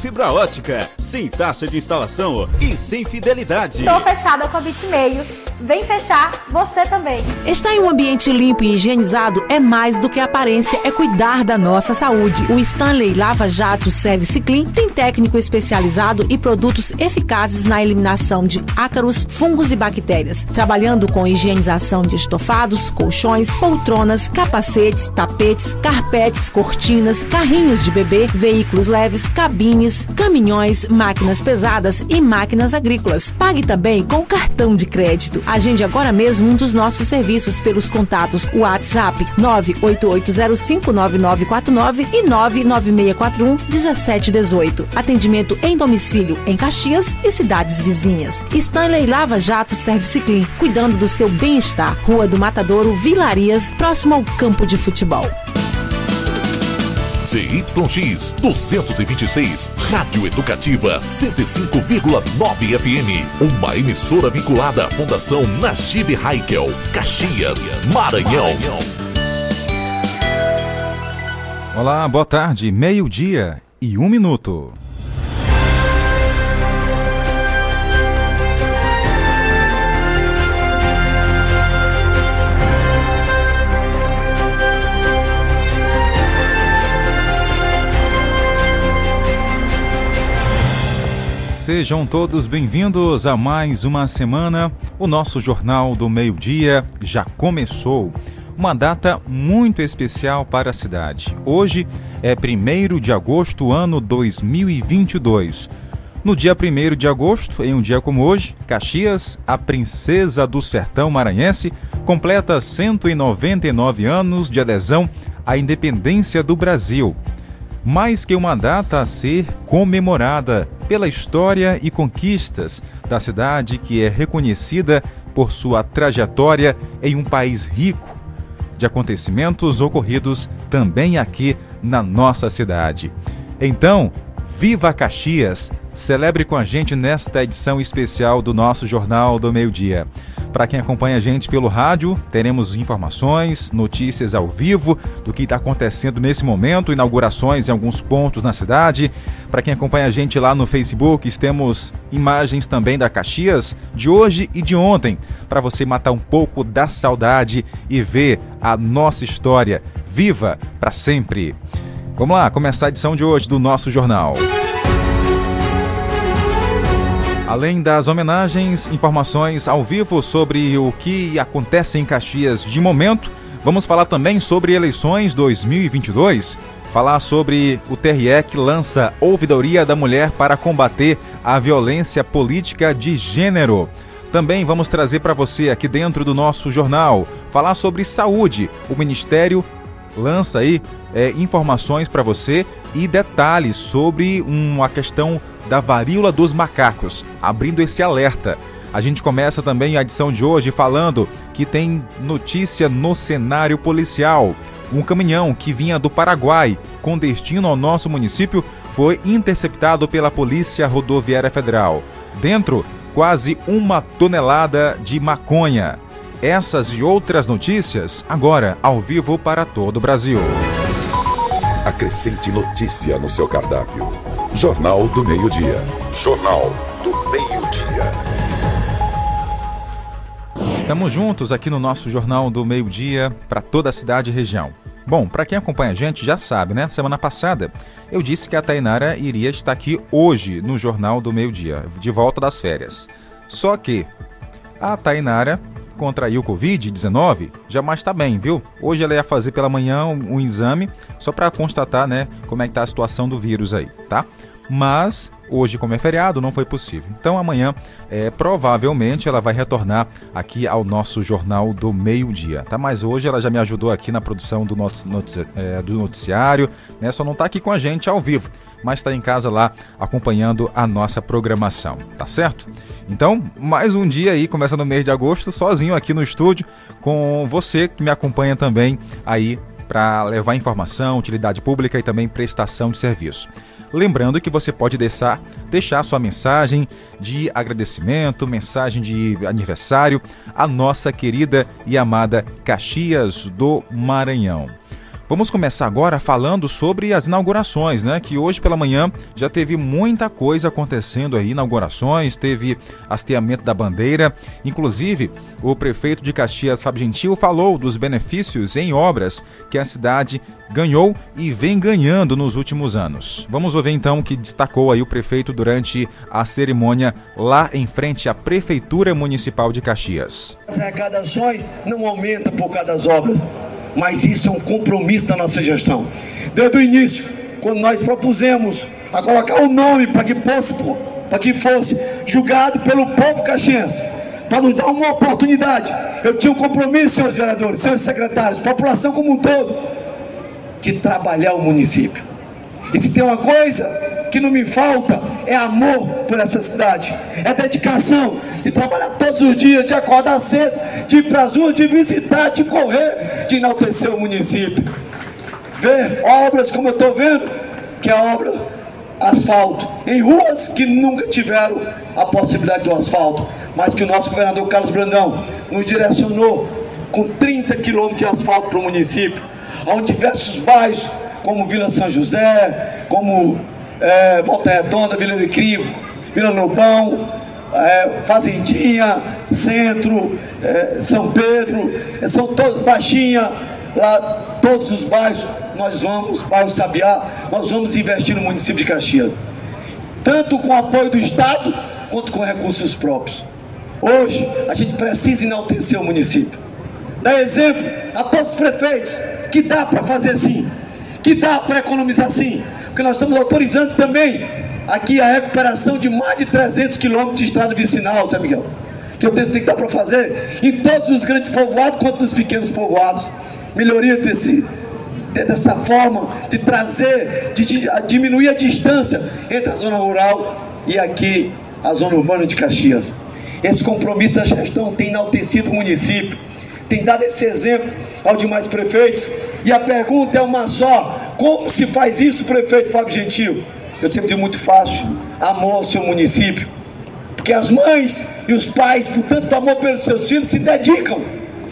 Fibra ótica, sem taxa de instalação e sem fidelidade. Tô fechada com a Bitmeio. Vem fechar você também. Estar em um ambiente limpo e higienizado é mais do que aparência, é cuidar da nossa saúde. O Stanley Lava Jato Service Clean tem técnico especializado e produtos eficazes na eliminação de ácaros, fungos e bactérias, trabalhando com higienização de estofados, colchões, poltronas, capacetes, tapetes, carpetes, cortinas, carrinhos de bebê, veículos leves, cabines caminhões, máquinas pesadas e máquinas agrícolas. Pague também com cartão de crédito. Agende agora mesmo um dos nossos serviços pelos contatos WhatsApp 988059949 e 996411718. Atendimento em domicílio em Caxias e cidades vizinhas. Stanley Lava Jato Service Clean, cuidando do seu bem-estar. Rua do Matadouro, Vilarias, próximo ao campo de futebol. ZYX 226, Rádio Educativa 105,9 FM. Uma emissora vinculada à Fundação Najib Haikel, Caxias, Maranhão. Olá, boa tarde, meio-dia e um minuto. Sejam todos bem-vindos a mais uma semana. O nosso Jornal do Meio-Dia já começou. Uma data muito especial para a cidade. Hoje é 1 de agosto, ano 2022. No dia 1 de agosto, em um dia como hoje, Caxias, a princesa do sertão maranhense, completa 199 anos de adesão à independência do Brasil mais que uma data a ser comemorada pela história e conquistas da cidade que é reconhecida por sua trajetória em um país rico de acontecimentos ocorridos também aqui na nossa cidade. Então, viva Caxias! Celebre com a gente nesta edição especial do nosso Jornal do Meio Dia. Para quem acompanha a gente pelo rádio, teremos informações, notícias ao vivo do que está acontecendo nesse momento, inaugurações em alguns pontos na cidade. Para quem acompanha a gente lá no Facebook, temos imagens também da Caxias de hoje e de ontem, para você matar um pouco da saudade e ver a nossa história viva para sempre. Vamos lá, começar a edição de hoje do nosso jornal. Além das homenagens, informações ao vivo sobre o que acontece em Caxias de momento, vamos falar também sobre eleições 2022, falar sobre o TRE que lança Ouvidoria da Mulher para combater a violência política de gênero. Também vamos trazer para você aqui dentro do nosso jornal falar sobre saúde. O Ministério lança aí é, informações para você e detalhes sobre uma questão da varíola dos macacos, abrindo esse alerta. A gente começa também a edição de hoje falando que tem notícia no cenário policial. Um caminhão que vinha do Paraguai com destino ao nosso município foi interceptado pela Polícia Rodoviária Federal. Dentro, quase uma tonelada de maconha. Essas e outras notícias agora ao vivo para todo o Brasil. Acrescente notícia no seu cardápio. Jornal do Meio-Dia. Jornal do Meio-Dia. Estamos juntos aqui no nosso Jornal do Meio-Dia para toda a cidade e região. Bom, para quem acompanha a gente já sabe, né? Semana passada eu disse que a Tainara iria estar aqui hoje no Jornal do Meio-Dia, de volta das férias. Só que a Tainara contraiu Covid-19, já mais está bem, viu? Hoje ela ia fazer pela manhã um, um exame só para constatar, né, como é que tá a situação do vírus aí, tá? Mas hoje, como é feriado, não foi possível. Então amanhã, é, provavelmente, ela vai retornar aqui ao nosso jornal do meio-dia, tá? Mas hoje ela já me ajudou aqui na produção do, notici é, do noticiário, né? Só não está aqui com a gente ao vivo, mas está em casa lá acompanhando a nossa programação, tá certo? Então, mais um dia aí, começando no mês de agosto, sozinho aqui no estúdio, com você que me acompanha também aí para levar informação, utilidade pública e também prestação de serviço. Lembrando que você pode deixar, deixar sua mensagem de agradecimento, mensagem de aniversário à nossa querida e amada Caxias do Maranhão. Vamos começar agora falando sobre as inaugurações, né? Que hoje pela manhã já teve muita coisa acontecendo aí, inaugurações, teve hasteamento da bandeira. Inclusive, o prefeito de Caxias, Fábio Gentil, falou dos benefícios em obras que a cidade ganhou e vem ganhando nos últimos anos. Vamos ouvir então o que destacou aí o prefeito durante a cerimônia lá em frente à Prefeitura Municipal de Caxias. As arrecadações não aumentam por causa das obras mas isso é um compromisso da nossa gestão. Desde o início, quando nós propusemos a colocar o nome para que fosse, que fosse julgado pelo povo caxiense, para nos dar uma oportunidade, eu tinha um compromisso, senhores vereadores, senhores secretários, população como um todo, de trabalhar o município. E se tem uma coisa que não me falta, é amor por essa cidade, é dedicação de trabalhar todos os dias, de acordar cedo, de ir para as ruas, de visitar, de correr, de enaltecer o município. Ver obras como eu estou vendo, que é obra asfalto, em ruas que nunca tiveram a possibilidade do asfalto, mas que o nosso governador Carlos Brandão nos direcionou com 30 quilômetros de asfalto para o município, onde diversos bairros, como Vila São José, como é, Volta Redonda, Vila de Crivo, Vila Lobão, é, Fazendinha, Centro, é, São Pedro, é, são todos, Baixinha, lá todos os bairros, nós vamos, bairro Sabiá, nós vamos investir no município de Caxias. Tanto com apoio do Estado, quanto com recursos próprios. Hoje, a gente precisa enaltecer o município. Dar exemplo a todos os prefeitos que dá para fazer assim, que dá para economizar assim, porque nós estamos autorizando também aqui a recuperação de mais de 300 quilômetros de estrada vicinal, Zé Miguel. Que eu tenho que dar para fazer em todos os grandes povoados quanto nos pequenos povoados. Melhoria desse, dessa forma de trazer, de, de diminuir a distância entre a zona rural e aqui a zona urbana de Caxias. Esse compromisso da gestão tem enaltecido o município, tem dado esse exemplo aos demais prefeitos. E a pergunta é uma só: como se faz isso, prefeito Fábio Gentil? Eu sempre digo muito fácil: amor ao seu município. Porque as mães e os pais, por tanto amor pelos seus filhos, se dedicam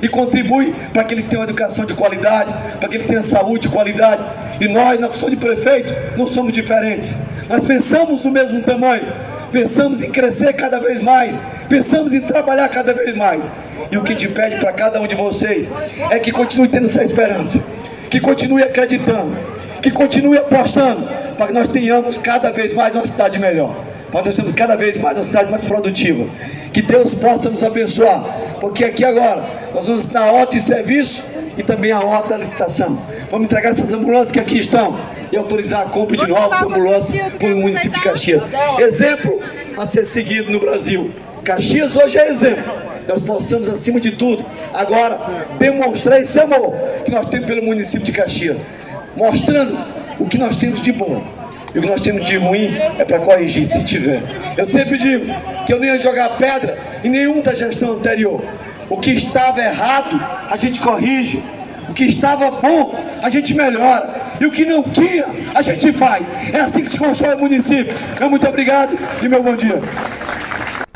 e contribuem para que eles tenham educação de qualidade, para que eles tenham saúde de qualidade. E nós, na função de prefeito, não somos diferentes. Nós pensamos do mesmo tamanho, pensamos em crescer cada vez mais, pensamos em trabalhar cada vez mais. E o que te pede para cada um de vocês é que continue tendo essa esperança, que continue acreditando, que continue apostando, para que nós tenhamos cada vez mais uma cidade melhor. Para que nós tenhamos cada vez mais uma cidade mais produtiva. Que Deus possa nos abençoar. Porque aqui agora nós vamos na ordem de serviço e também a ordem da licitação. Vamos entregar essas ambulâncias que aqui estão e autorizar a compra de novas ambulâncias para o município de Caxias. Exemplo a ser seguido no Brasil. Caxias hoje é exemplo. Nós possamos, acima de tudo, agora demonstrar esse amor que nós temos pelo município de Caxias. Mostrando o que nós temos de bom e o que nós temos de ruim é para corrigir, se tiver. Eu sempre digo que eu não ia jogar pedra em nenhum da gestão anterior. O que estava errado, a gente corrige. O que estava bom, a gente melhora. E o que não tinha, a gente faz. É assim que se constrói o município. Meu muito obrigado e meu bom dia.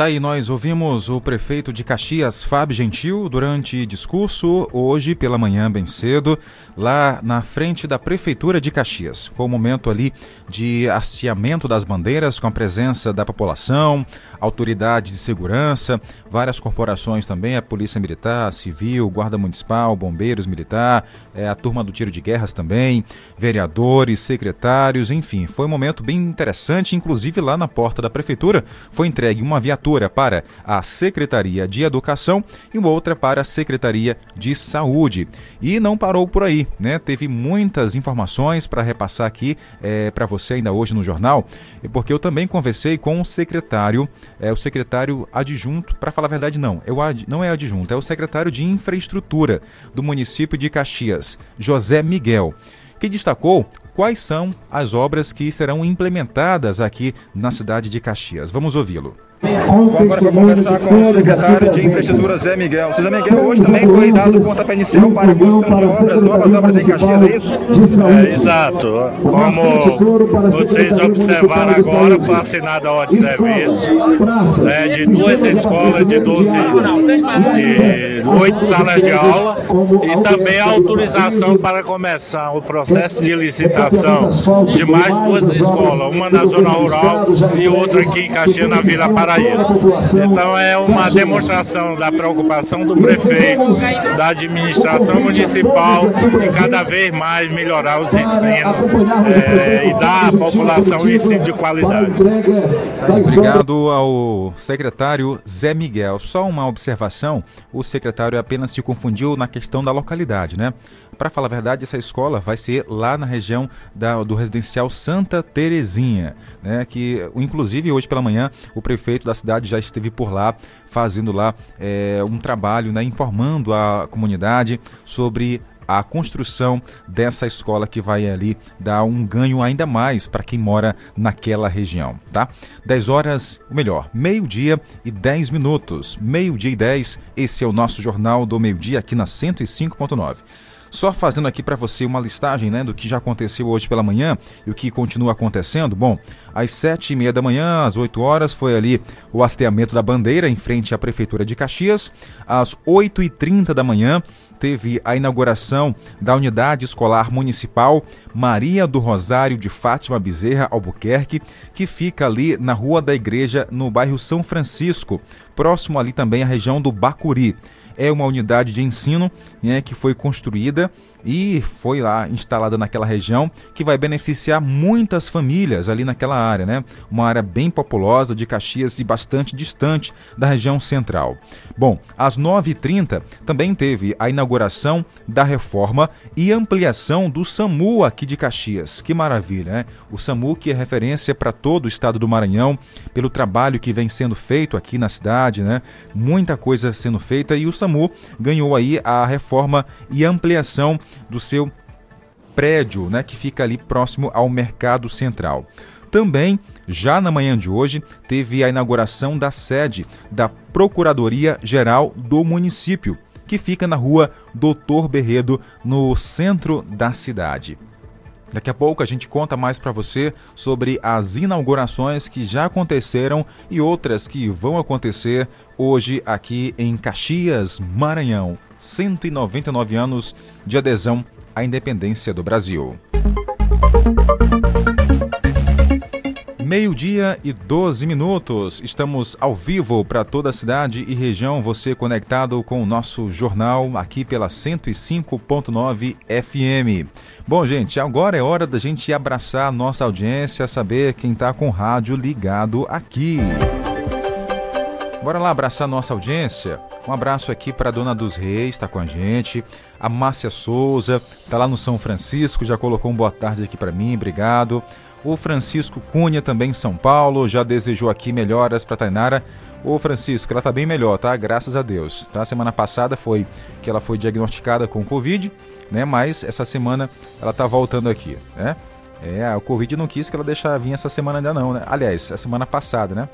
Tá aí, nós ouvimos o prefeito de Caxias, Fábio Gentil, durante discurso hoje pela manhã, bem cedo, lá na frente da Prefeitura de Caxias. Foi um momento ali de hasteamento das bandeiras com a presença da população, autoridade de segurança, várias corporações também, a Polícia Militar, a Civil, Guarda Municipal, Bombeiros Militar, é, a turma do Tiro de Guerras também, vereadores, secretários, enfim, foi um momento bem interessante, inclusive lá na porta da Prefeitura foi entregue uma viatura para a Secretaria de Educação e outra para a Secretaria de Saúde. E não parou por aí, né? Teve muitas informações para repassar aqui é, para você ainda hoje no jornal, porque eu também conversei com o secretário, é, o secretário adjunto, para falar a verdade, não, eu ad, não é adjunto, é o secretário de Infraestrutura do município de Caxias, José Miguel que destacou quais são as obras que serão implementadas aqui na cidade de Caxias. Vamos ouvi-lo. Agora vou conversar com o secretário de Infraestrutura Zé Miguel. Zé Miguel, hoje também foi dado o pontapé inicial para a construção de obras, novas obras em Caxias, é isso? É, exato. Como vocês observaram agora, foi assinada a ordem de serviço é, de duas escolas de 12, de 8 salas de aula e também a autorização para começar o processo de licitação de mais duas escolas, uma na zona rural e outra aqui em Caxias, na Vila Paraíba. Então é uma demonstração da preocupação do prefeito, da administração municipal em cada vez mais melhorar os ensinos é, e dar à população ensino de qualidade. Obrigado ao secretário Zé Miguel. Só uma observação: o secretário apenas se confundiu na questão da localidade, né? Para falar a verdade, essa escola vai ser lá na região da, do residencial Santa Terezinha, né? Que inclusive hoje pela manhã o prefeito da cidade já esteve por lá fazendo lá é, um trabalho, né? Informando a comunidade sobre a construção dessa escola que vai ali dar um ganho ainda mais para quem mora naquela região, tá? 10 horas, ou melhor, meio-dia e 10 minutos. Meio-dia e 10, esse é o nosso Jornal do Meio-Dia aqui na 105.9. Só fazendo aqui para você uma listagem né, do que já aconteceu hoje pela manhã e o que continua acontecendo. Bom, às sete e meia da manhã, às 8 horas, foi ali o hasteamento da bandeira em frente à Prefeitura de Caxias. Às 8 e 30 da manhã, teve a inauguração da Unidade Escolar Municipal Maria do Rosário de Fátima Bezerra Albuquerque, que fica ali na Rua da Igreja, no bairro São Francisco, próximo ali também à região do Bacuri é uma unidade de ensino né, que foi construída e foi lá instalada naquela região que vai beneficiar muitas famílias ali naquela área, né? Uma área bem populosa de Caxias e bastante distante da região central. Bom, às 9h30 também teve a inauguração da reforma e ampliação do SAMU aqui de Caxias. Que maravilha, né? O SAMU que é referência para todo o estado do Maranhão, pelo trabalho que vem sendo feito aqui na cidade, né? Muita coisa sendo feita e o SAMU ganhou aí a reforma e ampliação do seu prédio, né, que fica ali próximo ao Mercado Central. Também, já na manhã de hoje, teve a inauguração da sede da Procuradoria Geral do município, que fica na rua Doutor Berredo, no centro da cidade. Daqui a pouco a gente conta mais para você sobre as inaugurações que já aconteceram e outras que vão acontecer hoje aqui em Caxias, Maranhão. 199 anos de adesão à independência do Brasil. Meio-dia e 12 minutos. Estamos ao vivo para toda a cidade e região. Você conectado com o nosso jornal aqui pela 105.9 FM. Bom, gente, agora é hora da gente abraçar a nossa audiência, saber quem está com o rádio ligado aqui. Bora lá abraçar nossa audiência? Um abraço aqui para a Dona dos Reis, está com a gente. A Márcia Souza, está lá no São Francisco, já colocou um boa tarde aqui para mim, obrigado. O Francisco Cunha também em São Paulo, já desejou aqui melhoras para Tainara. Ô Francisco, ela tá bem melhor, tá? Graças a Deus. Tá? Semana passada foi que ela foi diagnosticada com Covid, né? Mas essa semana ela tá voltando aqui, né? É, o Covid não quis que ela deixasse vir essa semana ainda não, né? Aliás, a semana passada, né?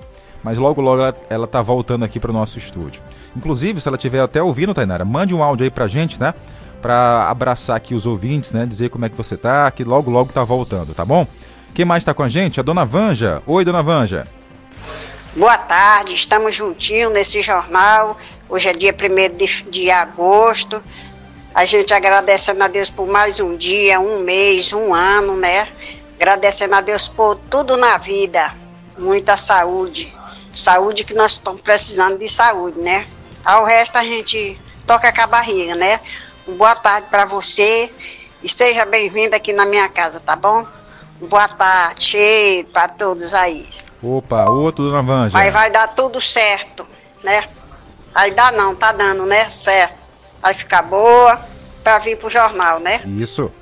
Mas logo logo ela, ela tá voltando aqui para o nosso estúdio. Inclusive, se ela estiver até ouvindo, Tainara, mande um áudio aí pra gente, né? Para abraçar aqui os ouvintes, né? Dizer como é que você tá, que logo logo tá voltando, tá bom? Quem mais está com a gente? A dona Vanja. Oi, dona Vanja. Boa tarde, estamos juntinhos nesse jornal. Hoje é dia 1 de, de agosto. A gente agradecendo a Deus por mais um dia, um mês, um ano, né? Agradecendo a Deus por tudo na vida. Muita saúde, Saúde que nós estamos precisando de saúde, né? Ao resto a gente toca com a barriga, né? Um boa tarde para você e seja bem-vindo aqui na minha casa, tá bom? Um boa tarde, para todos aí. Opa, outro, dona Vanja. Aí vai dar tudo certo, né? Aí dá não, tá dando, né? Certo. Vai ficar boa para vir pro jornal, né? Isso.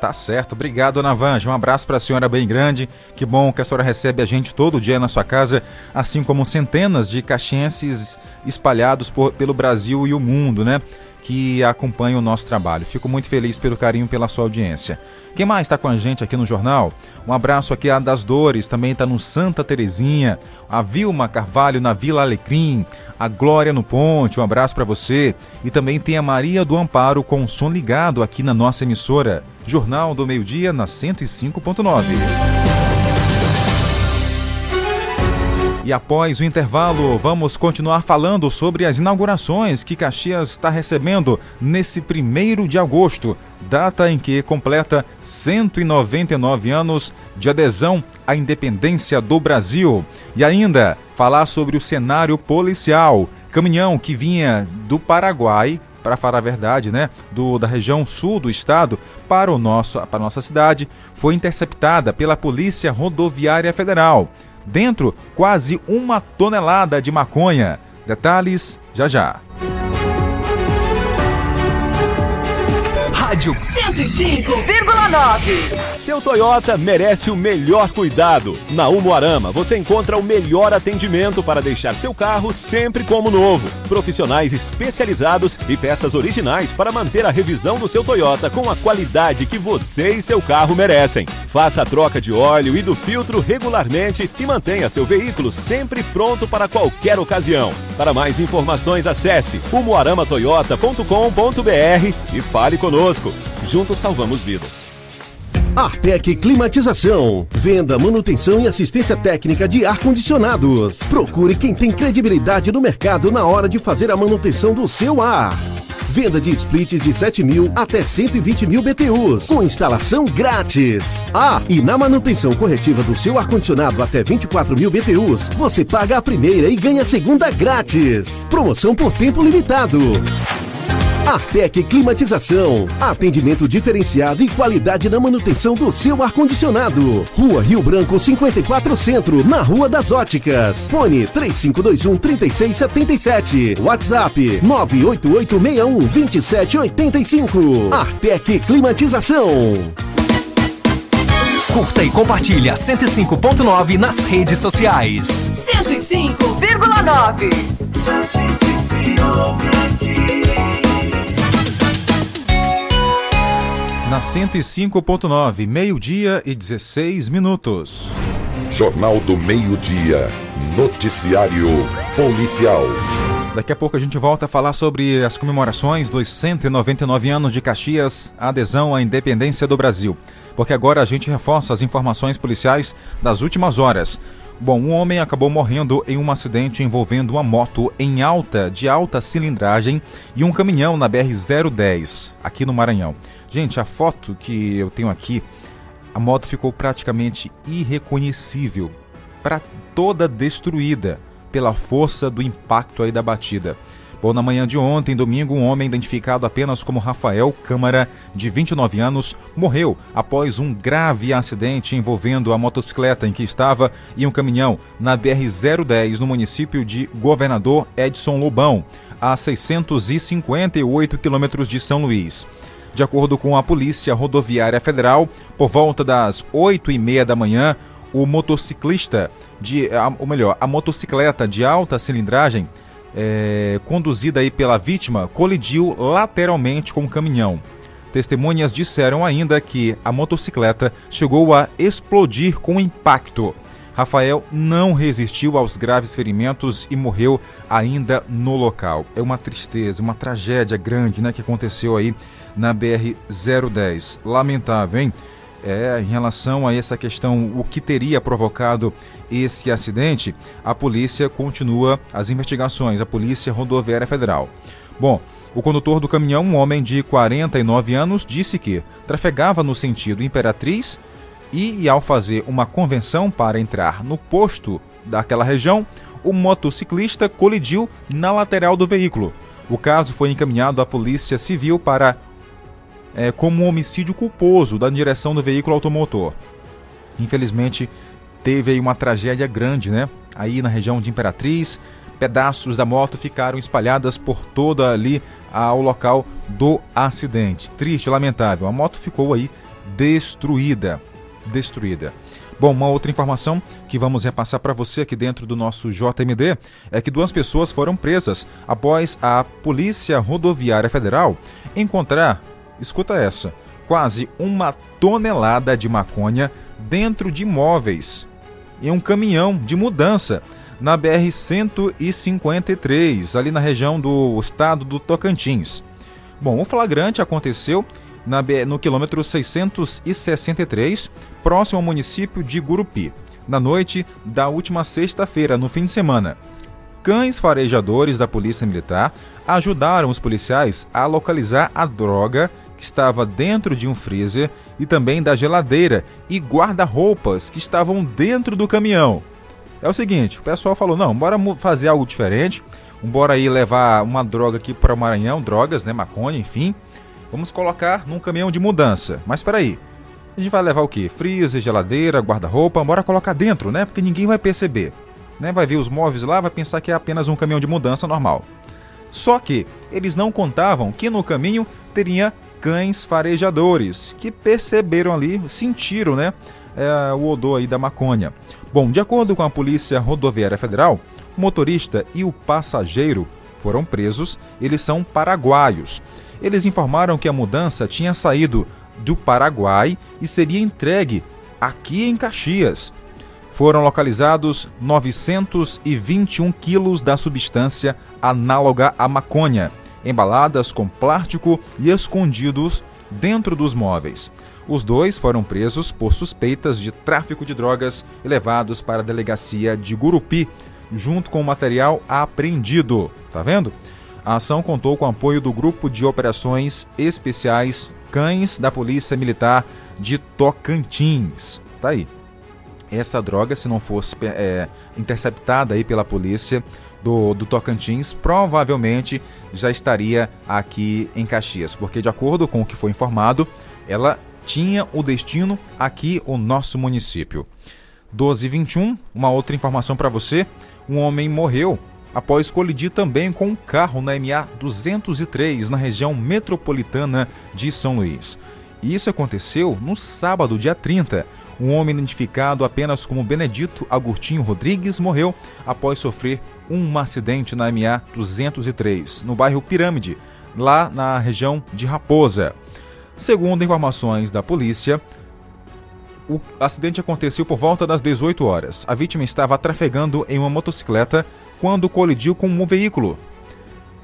Tá certo. Obrigado, Dona Vanja. Um abraço para a senhora bem grande. Que bom que a senhora recebe a gente todo dia na sua casa, assim como centenas de caxienses espalhados por, pelo Brasil e o mundo, né? Que acompanham o nosso trabalho. Fico muito feliz pelo carinho, pela sua audiência. Quem mais está com a gente aqui no jornal? Um abraço aqui a Das Dores, também está no Santa Terezinha, a Vilma Carvalho na Vila Alecrim, a Glória no Ponte, um abraço para você. E também tem a Maria do Amparo com o som ligado aqui na nossa emissora. Jornal do Meio Dia na 105.9. E após o intervalo, vamos continuar falando sobre as inaugurações que Caxias está recebendo nesse primeiro de agosto, data em que completa 199 anos de adesão à independência do Brasil. E ainda falar sobre o cenário policial. Caminhão que vinha do Paraguai para falar a verdade, né, do, da região sul do estado para, o nosso, para a nossa cidade, foi interceptada pela Polícia Rodoviária Federal. Dentro, quase uma tonelada de maconha. Detalhes já já. Rádio 105,9. Seu Toyota merece o melhor cuidado. Na Umuarama você encontra o melhor atendimento para deixar seu carro sempre como novo. Profissionais especializados e peças originais para manter a revisão do seu Toyota com a qualidade que você e seu carro merecem. Faça a troca de óleo e do filtro regularmente e mantenha seu veículo sempre pronto para qualquer ocasião. Para mais informações, acesse umuaramatoyota.com.br e fale conosco conosco. Juntos salvamos vidas. Artec Climatização. Venda, manutenção e assistência técnica de ar-condicionados. Procure quem tem credibilidade no mercado na hora de fazer a manutenção do seu ar. Venda de splits de 7 mil até 120 mil BTUs, com instalação grátis. Ah, e na manutenção corretiva do seu ar-condicionado até 24 mil BTUs, você paga a primeira e ganha a segunda grátis. Promoção por tempo limitado. Artec Climatização. Atendimento diferenciado e qualidade na manutenção do seu ar-condicionado. Rua Rio Branco 54 Centro, na Rua das Óticas. Fone 3521 3677. WhatsApp 98861 2785. Artec Climatização. Curta e compartilha 105.9 nas redes sociais. 105,9. Na 105.9, meio-dia e 16 minutos. Jornal do Meio-Dia, noticiário policial. Daqui a pouco a gente volta a falar sobre as comemorações dos 199 anos de Caxias, a adesão à independência do Brasil. Porque agora a gente reforça as informações policiais das últimas horas. Bom, um homem acabou morrendo em um acidente envolvendo uma moto em alta, de alta cilindragem e um caminhão na BR-010, aqui no Maranhão. Gente, a foto que eu tenho aqui, a moto ficou praticamente irreconhecível, para toda destruída pela força do impacto aí da batida. Bom, na manhã de ontem, domingo, um homem identificado apenas como Rafael Câmara, de 29 anos, morreu após um grave acidente envolvendo a motocicleta em que estava e um caminhão na BR-010 no município de Governador Edson Lobão, a 658 quilômetros de São Luís. De acordo com a Polícia Rodoviária Federal, por volta das 8 e meia da manhã, o motociclista, de, ou melhor, a motocicleta de alta cilindragem, é, conduzida aí pela vítima, colidiu lateralmente com o caminhão. Testemunhas disseram ainda que a motocicleta chegou a explodir com impacto. Rafael não resistiu aos graves ferimentos e morreu ainda no local. É uma tristeza, uma tragédia grande né, que aconteceu aí na BR-010. Lamentável, hein? É, em relação a essa questão, o que teria provocado esse acidente, a polícia continua as investigações, a Polícia Rodoviária Federal. Bom, o condutor do caminhão, um homem de 49 anos, disse que trafegava no sentido Imperatriz e, ao fazer uma convenção para entrar no posto daquela região, o motociclista colidiu na lateral do veículo. O caso foi encaminhado à Polícia Civil para é, como um homicídio culposo da direção do veículo automotor. Infelizmente, teve aí uma tragédia grande, né? Aí na região de Imperatriz, pedaços da moto ficaram espalhadas por toda ali ao local do acidente. Triste, lamentável. A moto ficou aí destruída, destruída. Bom, uma outra informação que vamos repassar para você aqui dentro do nosso JMD é que duas pessoas foram presas após a Polícia Rodoviária Federal encontrar, escuta essa, quase uma tonelada de maconha dentro de imóveis em um caminhão de mudança na BR-153, ali na região do estado do Tocantins. Bom, o flagrante aconteceu na, no quilômetro 663, próximo ao município de Gurupi, na noite da última sexta-feira, no fim de semana. Cães farejadores da Polícia Militar ajudaram os policiais a localizar a droga que estava dentro de um freezer e também da geladeira e guarda-roupas que estavam dentro do caminhão. É o seguinte, o pessoal falou: não, bora fazer algo diferente, bora aí levar uma droga aqui para o Maranhão, drogas, né, maconha, enfim. Vamos colocar num caminhão de mudança. Mas espera aí. A gente vai levar o quê? Freezer, geladeira, guarda-roupa, bora colocar dentro, né? Porque ninguém vai perceber. Né? Vai ver os móveis lá, vai pensar que é apenas um caminhão de mudança normal. Só que eles não contavam que no caminho teria cães farejadores, que perceberam ali, sentiram, né? É, o odor aí da maconha. Bom, de acordo com a Polícia Rodoviária Federal, o motorista e o passageiro foram presos, eles são paraguaios. Eles informaram que a mudança tinha saído do Paraguai e seria entregue aqui em Caxias. Foram localizados 921 quilos da substância análoga à maconha, embaladas com plástico e escondidos dentro dos móveis. Os dois foram presos por suspeitas de tráfico de drogas e levados para a delegacia de Gurupi, junto com o material apreendido. Tá vendo? A ação contou com o apoio do Grupo de Operações Especiais Cães da Polícia Militar de Tocantins. Tá aí. Essa droga, se não fosse é, interceptada aí pela polícia do, do Tocantins, provavelmente já estaria aqui em Caxias, porque de acordo com o que foi informado, ela tinha o destino aqui o nosso município. 1221, uma outra informação para você: um homem morreu após colidir também com um carro na MA 203 na região metropolitana de São Luís. Isso aconteceu no sábado, dia 30. Um homem identificado apenas como Benedito Agostinho Rodrigues morreu após sofrer um acidente na MA 203, no bairro Pirâmide, lá na região de Raposa. Segundo informações da polícia, o acidente aconteceu por volta das 18 horas. A vítima estava trafegando em uma motocicleta quando colidiu com um veículo.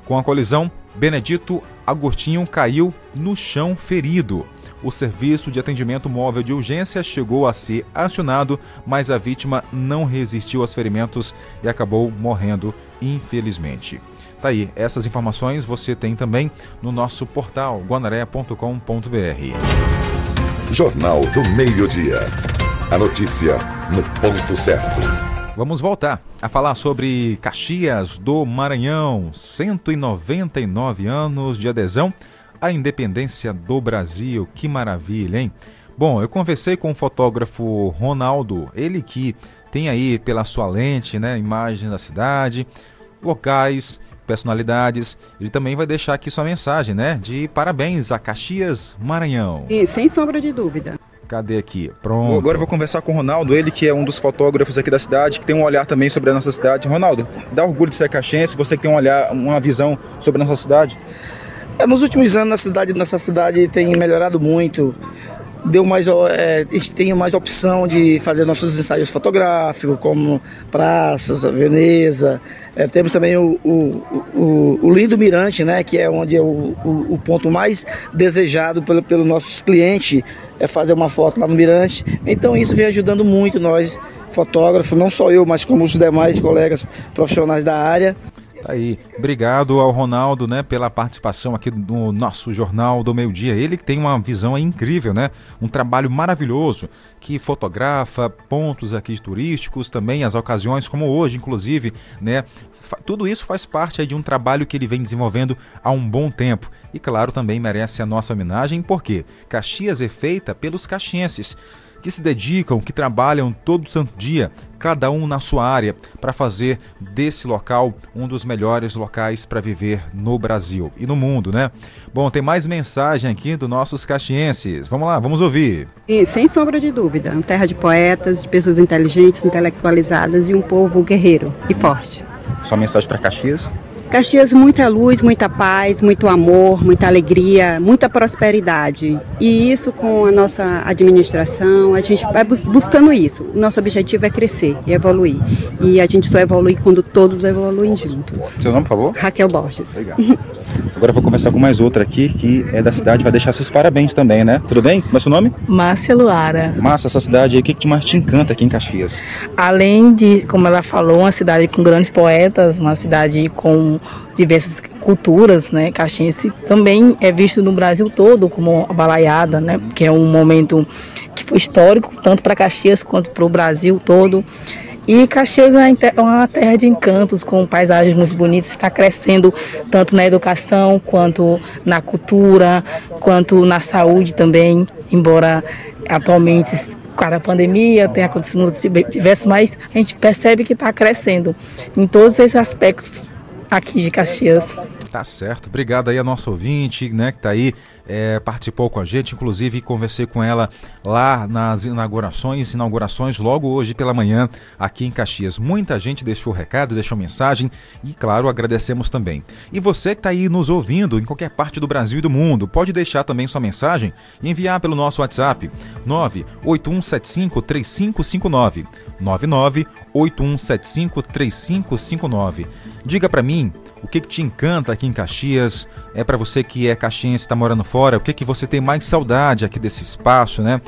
Com a colisão, Benedito Agostinho caiu no chão ferido. O serviço de atendimento móvel de urgência chegou a ser acionado, mas a vítima não resistiu aos ferimentos e acabou morrendo, infelizmente. Tá aí, essas informações você tem também no nosso portal guanaré.com.br. Jornal do Meio-Dia. A notícia no ponto certo. Vamos voltar a falar sobre Caxias do Maranhão, 199 anos de adesão à independência do Brasil. Que maravilha, hein? Bom, eu conversei com o fotógrafo Ronaldo, ele que tem aí pela sua lente, né, imagens da cidade, locais, personalidades. Ele também vai deixar aqui sua mensagem, né, de parabéns a Caxias, Maranhão. E sem sombra de dúvida. Cadê aqui? Pronto. Agora eu vou conversar com o Ronaldo, ele que é um dos fotógrafos aqui da cidade, que tem um olhar também sobre a nossa cidade. Ronaldo, dá orgulho de ser caxense, você que tem um olhar, uma visão sobre a nossa cidade. É, nos últimos anos, a cidade, nossa cidade tem melhorado muito deu mais é, tem mais opção de fazer nossos ensaios fotográficos, como praças, Veneza. É, temos também o, o, o, o, lindo Mirante, né, que é onde é o, ponto mais desejado pelo, pelos nossos clientes, é fazer uma foto lá no Mirante. Então isso vem ajudando muito nós, fotógrafos, não só eu, mas como os demais colegas profissionais da área. Tá aí. Obrigado ao Ronaldo, né, pela participação aqui no nosso Jornal do Meio Dia. Ele tem uma visão incrível, né? Um trabalho maravilhoso que fotografa pontos aqui turísticos, também as ocasiões como hoje, inclusive, né? Tudo isso faz parte de um trabalho que ele vem desenvolvendo há um bom tempo. E claro, também merece a nossa homenagem, porque Caxias é feita pelos caxienses que se dedicam, que trabalham todo santo dia, cada um na sua área, para fazer desse local um dos melhores locais para viver no Brasil e no mundo, né? Bom, tem mais mensagem aqui dos nossos caxienses. Vamos lá, vamos ouvir. E, sem sombra de dúvida, uma terra de poetas, de pessoas inteligentes, intelectualizadas e um povo guerreiro e forte. Sua mensagem para Caxias? Caxias, muita luz, muita paz, muito amor, muita alegria, muita prosperidade. E isso com a nossa administração, a gente vai buscando isso. O nosso objetivo é crescer e evoluir. E a gente só evolui quando todos evoluem juntos. Seu nome, por favor? Raquel Borges. Obrigado. Agora eu vou conversar com mais outra aqui, que é da cidade, vai deixar seus parabéns também, né? Tudo bem? Como é seu nome? Márcia Luara. Márcia, essa cidade aí, o que, que mais te encanta aqui em Caxias? Além de, como ela falou, uma cidade com grandes poetas, uma cidade com diversas culturas, né? Caxiense também é visto no Brasil todo como a balaiada, né? Que é um momento que foi histórico tanto para Caxias quanto para o Brasil todo. E Caxias é uma terra de encantos, com paisagens muito bonitas, está crescendo tanto na educação, quanto na cultura, quanto na saúde também, embora atualmente com a pandemia tenha acontecido diversos, mas a gente percebe que está crescendo em todos esses aspectos aqui de Caxias. Tá certo. Obrigado aí a nossa ouvinte, né, que tá aí, é, participou com a gente, inclusive conversei com ela lá nas inaugurações, inaugurações logo hoje pela manhã aqui em Caxias. Muita gente deixou recado, deixou mensagem e, claro, agradecemos também. E você que está aí nos ouvindo em qualquer parte do Brasil e do mundo, pode deixar também sua mensagem e enviar pelo nosso WhatsApp 98175 3559 998175 3559. Diga para mim o que, que te encanta aqui em Caxias. É para você que é caxiense, está morando fora, o que, que você tem mais saudade aqui desse espaço, né?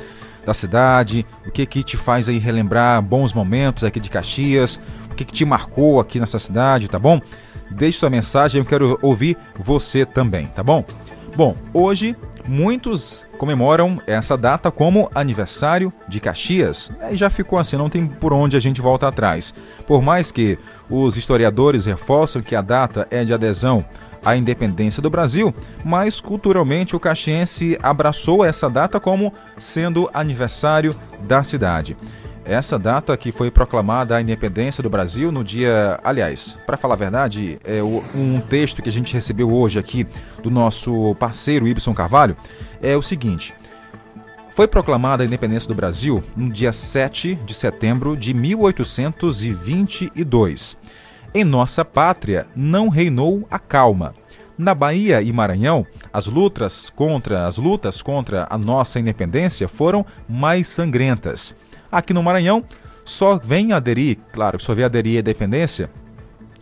Da cidade, o que que te faz aí relembrar bons momentos aqui de Caxias, o que que te marcou aqui nessa cidade, tá bom? Deixe sua mensagem, eu quero ouvir você também, tá bom? Bom, hoje muitos comemoram essa data como aniversário de Caxias. E já ficou assim, não tem por onde a gente volta atrás. Por mais que os historiadores reforçam que a data é de adesão à independência do Brasil, mas culturalmente o caxiense abraçou essa data como sendo aniversário da cidade. Essa data que foi proclamada a independência do Brasil no dia. Aliás, para falar a verdade, é um texto que a gente recebeu hoje aqui do nosso parceiro Ibson Carvalho é o seguinte. Foi proclamada a independência do Brasil no dia 7 de setembro de 1822. Em nossa pátria não reinou a calma. Na Bahia e Maranhão, as lutas contra as lutas contra a nossa independência foram mais sangrentas. Aqui no Maranhão, só vem aderir, claro, só vem aderir à independência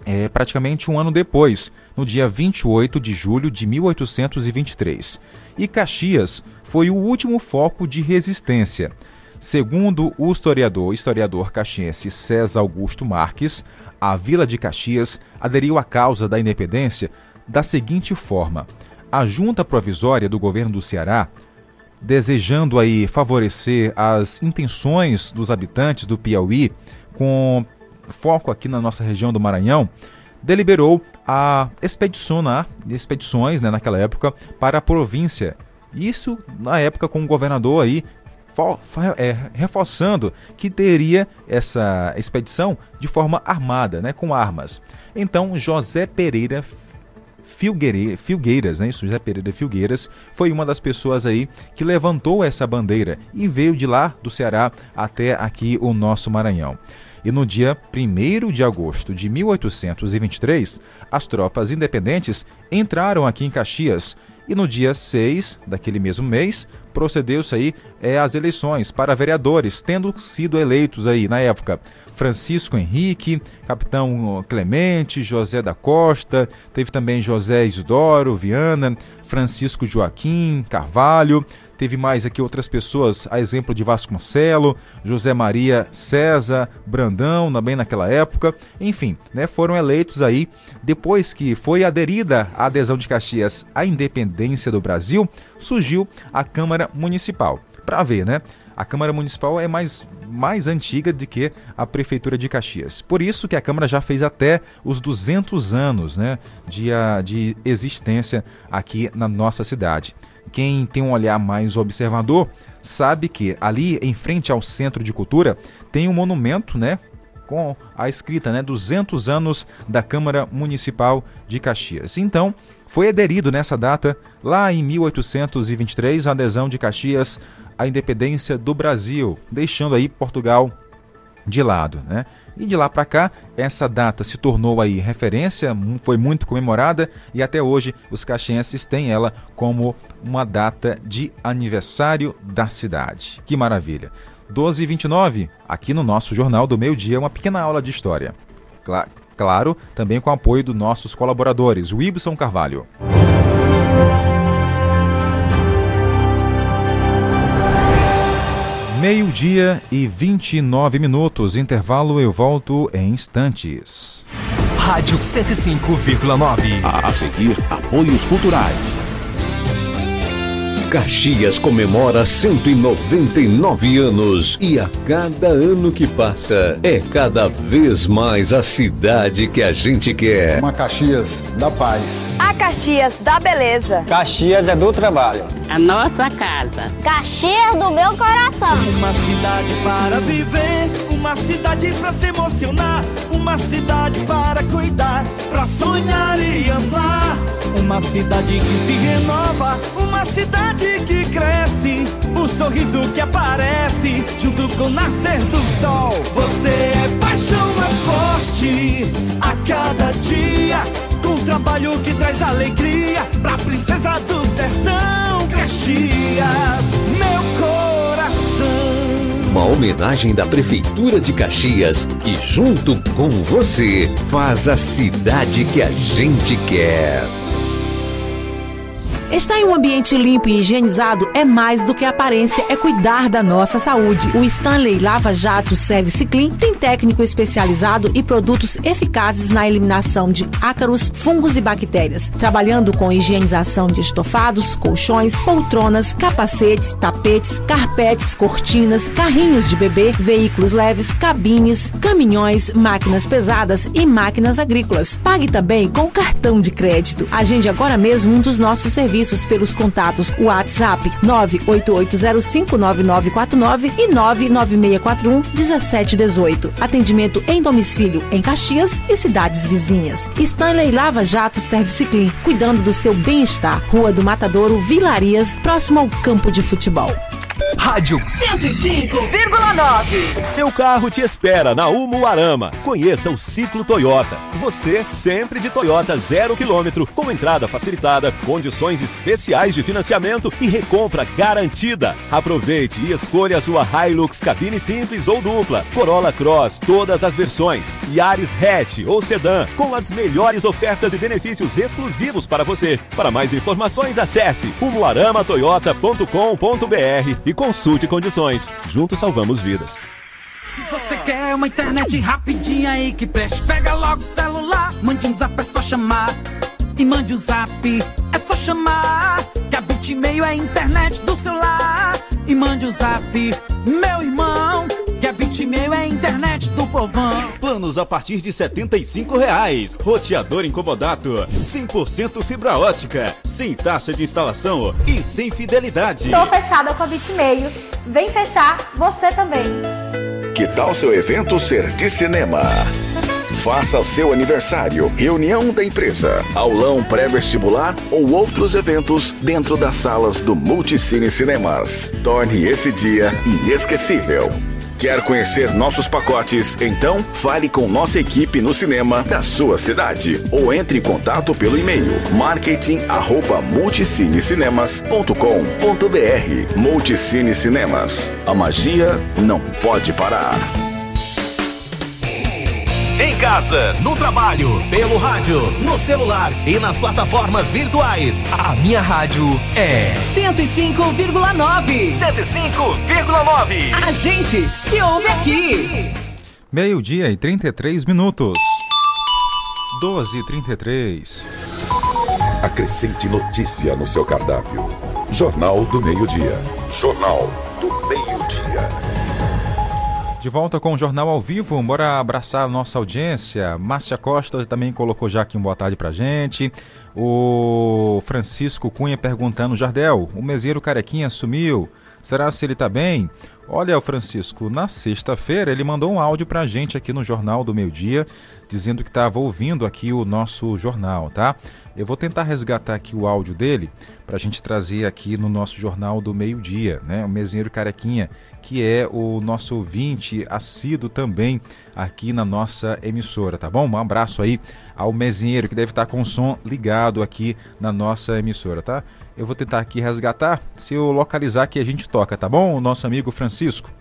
é, praticamente um ano depois, no dia 28 de julho de 1823. E Caxias foi o último foco de resistência. Segundo o historiador, historiador caxiense César Augusto Marques, a vila de Caxias aderiu à causa da independência da seguinte forma: a junta provisória do governo do Ceará desejando aí favorecer as intenções dos habitantes do Piauí, com foco aqui na nossa região do Maranhão, deliberou a expedicionar expedições né, naquela época para a província. Isso na época com o governador aí é, reforçando que teria essa expedição de forma armada, né, com armas. Então José Pereira Filgueiras, né? José Pereira Filgueiras, foi uma das pessoas aí que levantou essa bandeira e veio de lá do Ceará até aqui o nosso Maranhão. E no dia 1 de agosto de 1823, as tropas independentes entraram aqui em Caxias. E no dia 6 daquele mesmo mês, procedeu-se aí é, as eleições para vereadores, tendo sido eleitos aí na época Francisco Henrique, Capitão Clemente, José da Costa, teve também José Isidoro, Viana, Francisco Joaquim, Carvalho, teve mais aqui outras pessoas, a exemplo de Vasconcelo, José Maria César, Brandão, também naquela época, enfim, né, foram eleitos aí depois que foi aderida a adesão de Caxias à independência do Brasil, surgiu a Câmara Municipal. Para ver, né? A Câmara Municipal é mais, mais antiga do que a Prefeitura de Caxias. Por isso que a Câmara já fez até os 200 anos né, de, de existência aqui na nossa cidade. Quem tem um olhar mais observador sabe que ali em frente ao Centro de Cultura tem um monumento, né, com a escrita, né, 200 anos da Câmara Municipal de Caxias. Então, foi aderido nessa data, lá em 1823, a adesão de Caxias à independência do Brasil, deixando aí Portugal de lado, né? E de lá para cá, essa data se tornou aí referência, foi muito comemorada e até hoje os caxienses têm ela como uma data de aniversário da cidade. Que maravilha! 12 e 29 aqui no nosso Jornal do Meio Dia, uma pequena aula de história. Cla claro, também com o apoio dos nossos colaboradores, o Ibson Carvalho. Meio-dia e 29 minutos. Intervalo, eu volto em instantes. Rádio 105,9. A seguir, apoios culturais. Caxias comemora 199 anos e a cada ano que passa é cada vez mais a cidade que a gente quer. Uma Caxias da paz. A Caxias da beleza. Caxias é do trabalho. A nossa casa. Caxias do meu coração. Uma cidade para viver, uma cidade para se emocionar, uma cidade para cuidar, para sonhar e amar. Uma cidade que se renova, uma cidade que cresce, o sorriso que aparece junto com o nascer do sol. Você é paixão mais forte a cada dia, com trabalho que traz alegria pra princesa do sertão, Caxias, meu coração. Uma homenagem da Prefeitura de Caxias que, junto com você, faz a cidade que a gente quer. Estar em um ambiente limpo e higienizado é mais do que aparência, é cuidar da nossa saúde. O Stanley Lava Jato Service Clean tem técnico especializado e produtos eficazes na eliminação de ácaros, fungos e bactérias, trabalhando com higienização de estofados, colchões, poltronas, capacetes, tapetes, carpetes, cortinas, carrinhos de bebê, veículos leves, cabines, caminhões, máquinas pesadas e máquinas agrícolas. Pague também com cartão de crédito. Agende agora mesmo um dos nossos serviços serviços pelos contatos WhatsApp 988059949 e 996411718. Atendimento em domicílio em Caxias e cidades vizinhas. Stanley Lava Jato Service Clean, cuidando do seu bem-estar. Rua do Matadouro, Vilarias, próximo ao campo de futebol. Rádio 105,9. Seu carro te espera na Umuarama. Conheça o Ciclo Toyota. Você sempre de Toyota zero quilômetro, com entrada facilitada, condições especiais de financiamento e recompra garantida. Aproveite e escolha a sua Hilux cabine simples ou dupla, Corolla Cross, todas as versões, Yaris Hatch ou Sedan, com as melhores ofertas e benefícios exclusivos para você. Para mais informações, acesse umuaramatoyota.com.br e consulte condições. Juntos salvamos vidas. Se você quer uma internet rapidinha aí que preste, pega logo o celular, mande um zap, é só chamar. E mande um zap, é só chamar. Que a Bitmail é a internet do celular. E mande um zap, meu irmão. Bitmail é a internet do povão. Planos a partir de 75 reais. Roteador incomodato, 100% fibra ótica, sem taxa de instalação e sem fidelidade. Tô fechada com a Bitmail. Vem fechar você também. Que tal seu evento ser de cinema? Faça o seu aniversário, reunião da empresa, aulão pré-vestibular ou outros eventos dentro das salas do Multicine Cinemas. Torne esse dia inesquecível. Quer conhecer nossos pacotes? Então fale com nossa equipe no cinema da sua cidade ou entre em contato pelo e-mail marketing@multicinecinemas.com.br. Multicine Cinemas. A magia não pode parar. Casa, no trabalho, pelo rádio, no celular e nas plataformas virtuais. A minha rádio é 105,9. 105,9. A gente se ouve aqui. Meio-dia e 33 minutos. 12 e 33. Acrescente notícia no seu cardápio. Jornal do Meio-Dia. Jornal. De volta com o Jornal ao Vivo, bora abraçar a nossa audiência. Márcia Costa também colocou já aqui um boa tarde pra gente. O Francisco Cunha perguntando, Jardel, o meseiro carequinha sumiu. Será se ele tá bem? Olha, o Francisco, na sexta-feira ele mandou um áudio pra gente aqui no Jornal do Meio Dia, dizendo que estava ouvindo aqui o nosso jornal, tá? Eu vou tentar resgatar aqui o áudio dele para a gente trazer aqui no nosso Jornal do Meio Dia, né? O Mesenheiro Carequinha, que é o nosso ouvinte assíduo também aqui na nossa emissora, tá bom? Um abraço aí ao Mesenheiro, que deve estar com o som ligado aqui na nossa emissora, tá? Eu vou tentar aqui resgatar, se eu localizar que a gente toca, tá bom? O nosso amigo Francisco,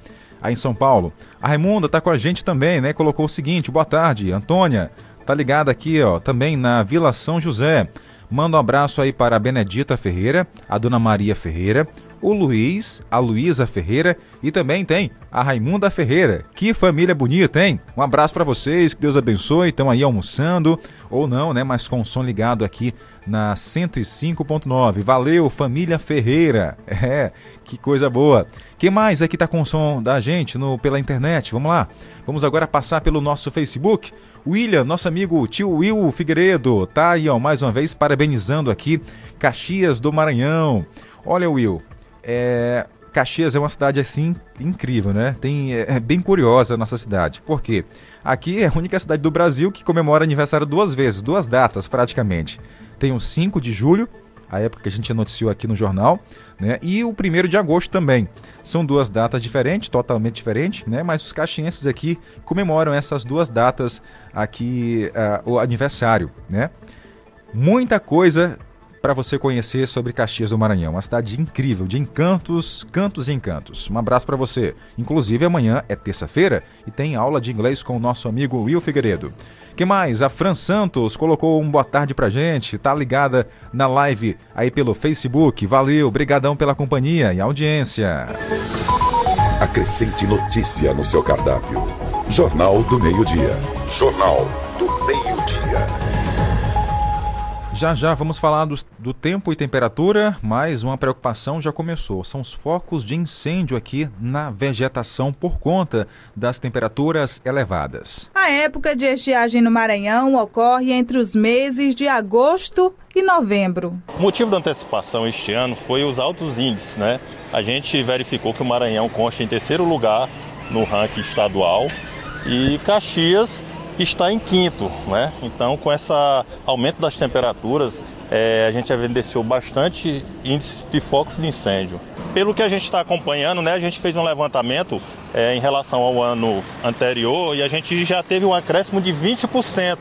aí em São Paulo. A Raimunda tá com a gente também, né? Colocou o seguinte: boa tarde, Antônia. Tá ligada aqui, ó, também na Vila São José. Manda um abraço aí para a Benedita Ferreira, a Dona Maria Ferreira, o Luiz, a Luísa Ferreira e também tem a Raimunda Ferreira. Que família bonita, hein? Um abraço para vocês, que Deus abençoe. Estão aí almoçando ou não, né? Mas com o som ligado aqui na 105.9. Valeu, família Ferreira. É, que coisa boa. Quem mais aqui tá com o som da gente no pela internet? Vamos lá. Vamos agora passar pelo nosso Facebook. William, nosso amigo tio Will Figueiredo, tá aí, ó, mais uma vez parabenizando aqui Caxias do Maranhão. Olha, Will, é, Caxias é uma cidade assim incrível, né? Tem, é, é, bem curiosa a nossa cidade. Por quê? Aqui é a única cidade do Brasil que comemora aniversário duas vezes, duas datas praticamente. Tem o 5 de julho a época que a gente noticiou aqui no jornal, né? E o 1 de agosto também. São duas datas diferentes, totalmente diferentes, né? Mas os caxienses aqui comemoram essas duas datas aqui, uh, o aniversário, né? Muita coisa para você conhecer sobre Caxias do Maranhão. Uma cidade incrível, de encantos, cantos e encantos. Um abraço para você. Inclusive amanhã é terça-feira e tem aula de inglês com o nosso amigo Will Figueiredo. Que mais? A Fran Santos colocou um boa tarde pra gente, tá ligada na live aí pelo Facebook. Valeu, brigadão pela companhia e audiência. Acrescente notícia no seu cardápio. Jornal do Meio-Dia. Jornal do Meio-Dia. Já já vamos falar do, do, tempo e temperatura, mas uma preocupação já começou. São os focos de incêndio aqui na vegetação por conta das temperaturas elevadas. A época de estiagem no Maranhão ocorre entre os meses de agosto e novembro. O motivo da antecipação este ano foi os altos índices, né? A gente verificou que o Maranhão consta em terceiro lugar no ranking estadual e Caxias está em quinto, né? Então, com esse aumento das temperaturas, é, a gente evidenciou bastante índice de focos de incêndio. Pelo que a gente está acompanhando, né, a gente fez um levantamento é, em relação ao ano anterior e a gente já teve um acréscimo de 20%.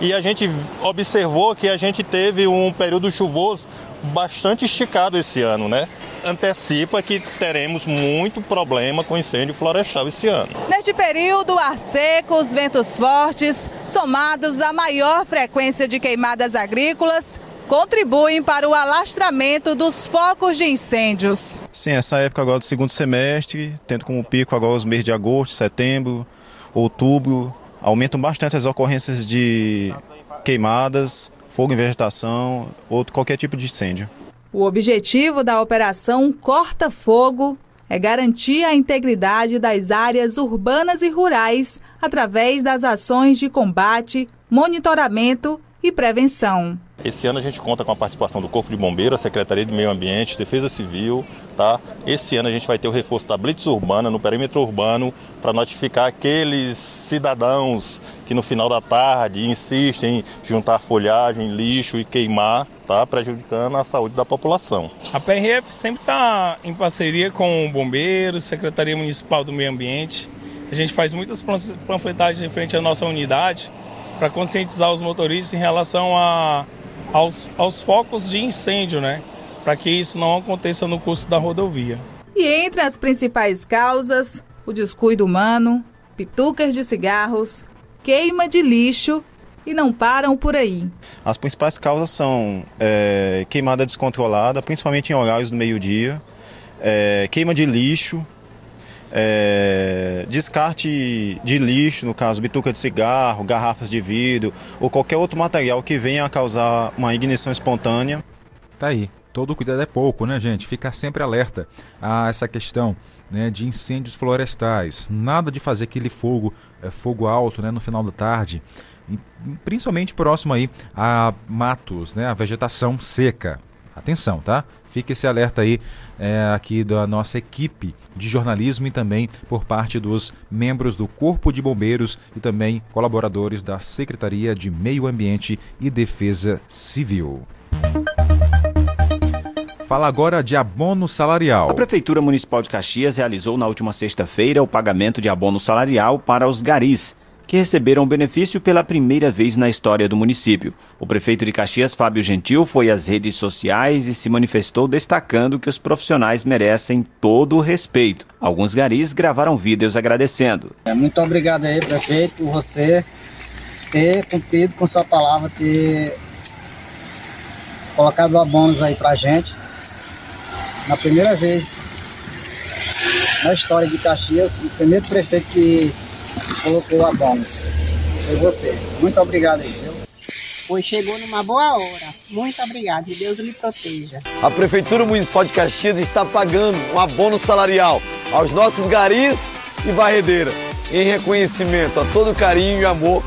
E a gente observou que a gente teve um período chuvoso bastante esticado esse ano, né? antecipa que teremos muito problema com incêndio florestal esse ano. Neste período, ar seco, os ventos fortes, somados à maior frequência de queimadas agrícolas, contribuem para o alastramento dos focos de incêndios. Sim, essa época agora do segundo semestre, tendo como pico agora os meses de agosto, setembro, outubro, aumentam bastante as ocorrências de queimadas, fogo em vegetação, ou qualquer tipo de incêndio. O objetivo da operação Corta Fogo é garantir a integridade das áreas urbanas e rurais através das ações de combate, monitoramento e prevenção. Esse ano a gente conta com a participação do Corpo de Bombeiros, a Secretaria de Meio Ambiente, Defesa Civil, tá? Esse ano a gente vai ter o reforço da Blitz Urbana no perímetro urbano para notificar aqueles cidadãos que no final da tarde insistem em juntar folhagem, lixo e queimar, tá? Prejudicando a saúde da população. A PRF sempre está em parceria com bombeiros, Secretaria Municipal do Meio Ambiente. A gente faz muitas panfletagens em frente à nossa unidade para conscientizar os motoristas em relação a aos, aos focos de incêndio, né? Para que isso não aconteça no curso da rodovia. E entre as principais causas, o descuido humano, pitucas de cigarros, queima de lixo e não param por aí. As principais causas são é, queimada descontrolada, principalmente em horários do meio-dia, é, queima de lixo, é, descarte de lixo, no caso bituca de cigarro, garrafas de vidro ou qualquer outro material que venha a causar uma ignição espontânea. Tá aí. todo cuidado é pouco, né, gente? Ficar sempre alerta a essa questão né, de incêndios florestais. Nada de fazer aquele fogo, é, fogo alto né, no final da tarde. Principalmente próximo aí a matos, né, a vegetação seca. Atenção, tá? Fica esse alerta aí é, aqui da nossa equipe de jornalismo e também por parte dos membros do Corpo de Bombeiros e também colaboradores da Secretaria de Meio Ambiente e Defesa Civil. Fala agora de abono salarial. A Prefeitura Municipal de Caxias realizou na última sexta-feira o pagamento de abono salarial para os garis, que receberam o benefício pela primeira vez na história do município. O prefeito de Caxias, Fábio Gentil, foi às redes sociais e se manifestou destacando que os profissionais merecem todo o respeito. Alguns garis gravaram vídeos agradecendo. É, muito obrigado aí, prefeito, por você ter cumprido com sua palavra, ter colocado abonos aí pra gente na primeira vez na história de Caxias, o primeiro prefeito que colocou a bônus. Foi você. Muito obrigado aí, viu? Pois chegou numa boa hora. Muito obrigado. Que Deus lhe proteja. A Prefeitura Municipal de Caxias está pagando um abono salarial aos nossos garis e barredeira, em reconhecimento a todo o carinho e amor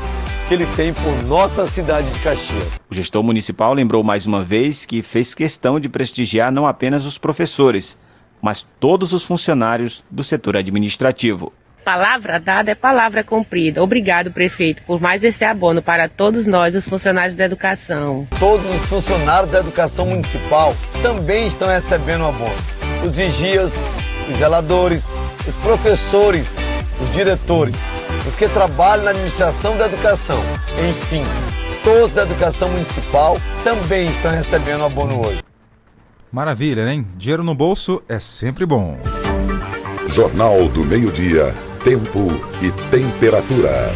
que ele tem por nossa cidade de Caxias. O gestor municipal lembrou mais uma vez que fez questão de prestigiar não apenas os professores, mas todos os funcionários do setor administrativo. Palavra dada é palavra cumprida. Obrigado, prefeito, por mais esse abono para todos nós, os funcionários da educação. Todos os funcionários da educação municipal também estão recebendo abono. Os vigias, os zeladores, os professores, os diretores, os que trabalham na administração da educação, enfim, todos da educação municipal também estão recebendo abono hoje. Maravilha, hein? Dinheiro no bolso é sempre bom. Jornal do Meio-Dia, Tempo e Temperatura.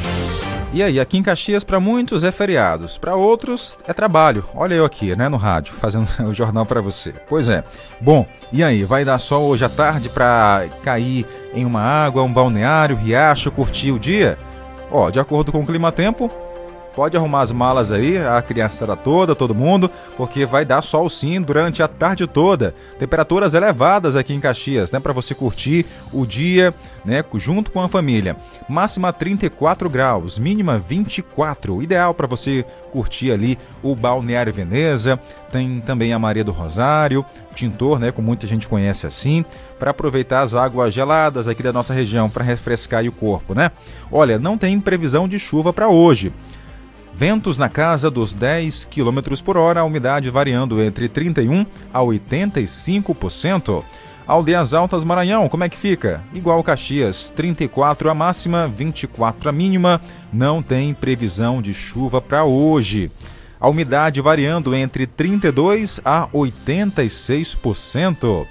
E aí, aqui em Caxias, para muitos é feriados, para outros é trabalho. Olha eu aqui, né, no rádio, fazendo o jornal para você. Pois é. Bom, e aí, vai dar sol hoje à tarde para cair em uma água, um balneário, riacho, curtir o dia? Ó, de acordo com o clima tempo, Pode arrumar as malas aí, a criançada toda, todo mundo, porque vai dar sol sim durante a tarde toda. Temperaturas elevadas aqui em Caxias, né, para você curtir o dia, né, junto com a família. Máxima 34 graus, mínima 24. Ideal para você curtir ali o Balneário Veneza, tem também a Maria do Rosário, Tintor, né, como muita gente conhece assim, para aproveitar as águas geladas aqui da nossa região para refrescar o corpo, né? Olha, não tem previsão de chuva para hoje. Ventos na casa dos 10 km por hora, a umidade variando entre 31% a 85%. Aldeias Altas Maranhão, como é que fica? Igual Caxias, 34 a máxima, 24 a mínima. Não tem previsão de chuva para hoje. A umidade variando entre 32 a 86%.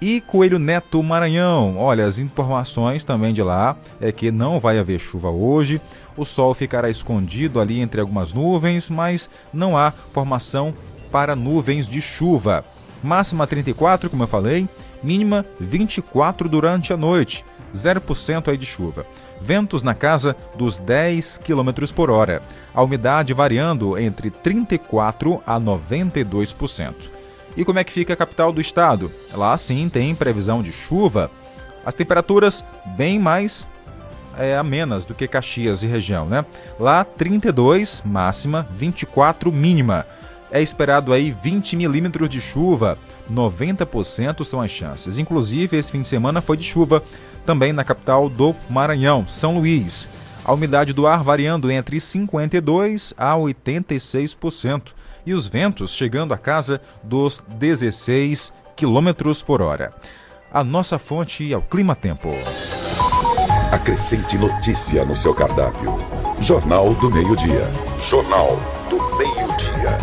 E Coelho Neto Maranhão, olha, as informações também de lá é que não vai haver chuva hoje. O sol ficará escondido ali entre algumas nuvens, mas não há formação para nuvens de chuva. Máxima 34, como eu falei, mínima 24 durante a noite, 0% aí de chuva. Ventos na casa dos 10 km por hora. A umidade variando entre 34 a 92%. E como é que fica a capital do estado? Lá sim tem previsão de chuva. As temperaturas bem mais é, amenas do que Caxias e região, né? Lá 32 máxima, 24 mínima. É esperado aí 20 milímetros de chuva, 90% são as chances. Inclusive, esse fim de semana foi de chuva também na capital do Maranhão, São Luís. A umidade do ar variando entre 52% a 86% e os ventos chegando a casa dos 16 km por hora. A nossa fonte é o Clima Tempo. Acrescente notícia no seu cardápio. Jornal do Meio-Dia. Jornal do Meio-Dia.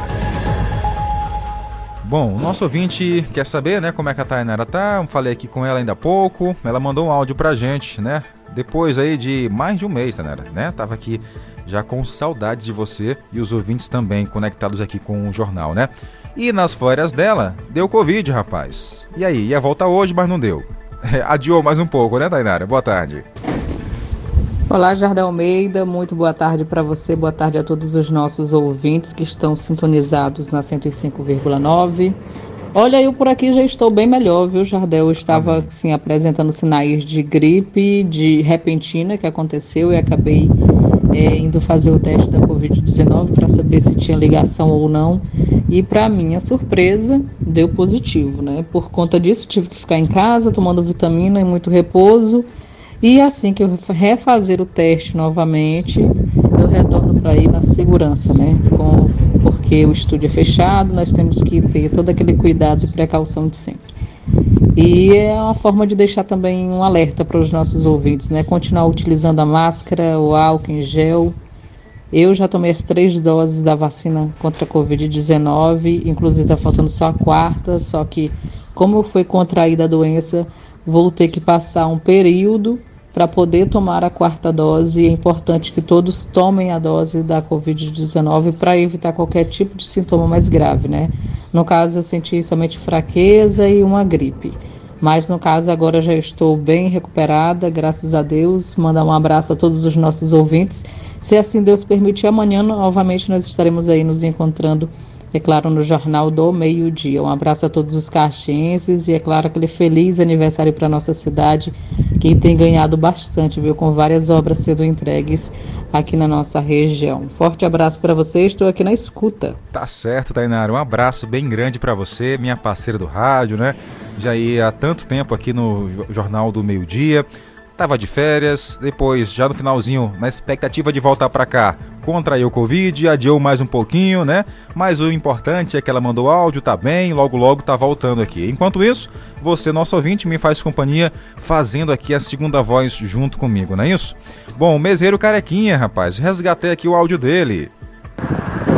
Bom, o nosso ouvinte quer saber, né, como é que a Tainara tá. Falei aqui com ela ainda há pouco. Ela mandou um áudio pra gente, né? Depois aí de mais de um mês, Tainara, né? Tava aqui já com saudades de você e os ouvintes também conectados aqui com o jornal, né? E nas férias dela, deu Covid, rapaz. E aí, ia voltar hoje, mas não deu. Adiou mais um pouco, né, Tainara? Boa tarde. Olá, Jardel Almeida, muito boa tarde para você, boa tarde a todos os nossos ouvintes que estão sintonizados na 105,9. Olha, eu por aqui já estou bem melhor, viu, Jardel? Eu estava, assim, apresentando sinais de gripe, de repentina que aconteceu e acabei é, indo fazer o teste da Covid-19 para saber se tinha ligação ou não. E, para minha surpresa, deu positivo, né? Por conta disso, tive que ficar em casa tomando vitamina e muito repouso. E assim que eu refazer o teste novamente, eu retorno para ir na segurança, né? Com, porque o estúdio é fechado, nós temos que ter todo aquele cuidado e precaução de sempre. E é uma forma de deixar também um alerta para os nossos ouvintes, né? Continuar utilizando a máscara, o álcool em gel. Eu já tomei as três doses da vacina contra a Covid-19, inclusive está faltando só a quarta, só que como foi contraída a doença, vou ter que passar um período para poder tomar a quarta dose. É importante que todos tomem a dose da Covid-19 para evitar qualquer tipo de sintoma mais grave, né? No caso, eu senti somente fraqueza e uma gripe. Mas no caso, agora já estou bem recuperada, graças a Deus. Mandar um abraço a todos os nossos ouvintes. Se assim Deus permitir, amanhã novamente nós estaremos aí nos encontrando é claro, no Jornal do Meio-Dia. Um abraço a todos os caxienses e, é claro, aquele feliz aniversário para nossa cidade, que tem ganhado bastante, viu, com várias obras sendo entregues aqui na nossa região. Forte abraço para você, estou aqui na escuta. Tá certo, Tainara. Um abraço bem grande para você, minha parceira do rádio, né? Já ia há tanto tempo aqui no Jornal do Meio-Dia. Tava de férias, depois, já no finalzinho, na expectativa de voltar para cá, contraiu o Covid, adiou mais um pouquinho, né? Mas o importante é que ela mandou áudio, tá bem, logo logo tá voltando aqui. Enquanto isso, você, nosso ouvinte, me faz companhia fazendo aqui a segunda voz junto comigo, não é isso? Bom, o meseiro carequinha, rapaz, resgatei aqui o áudio dele.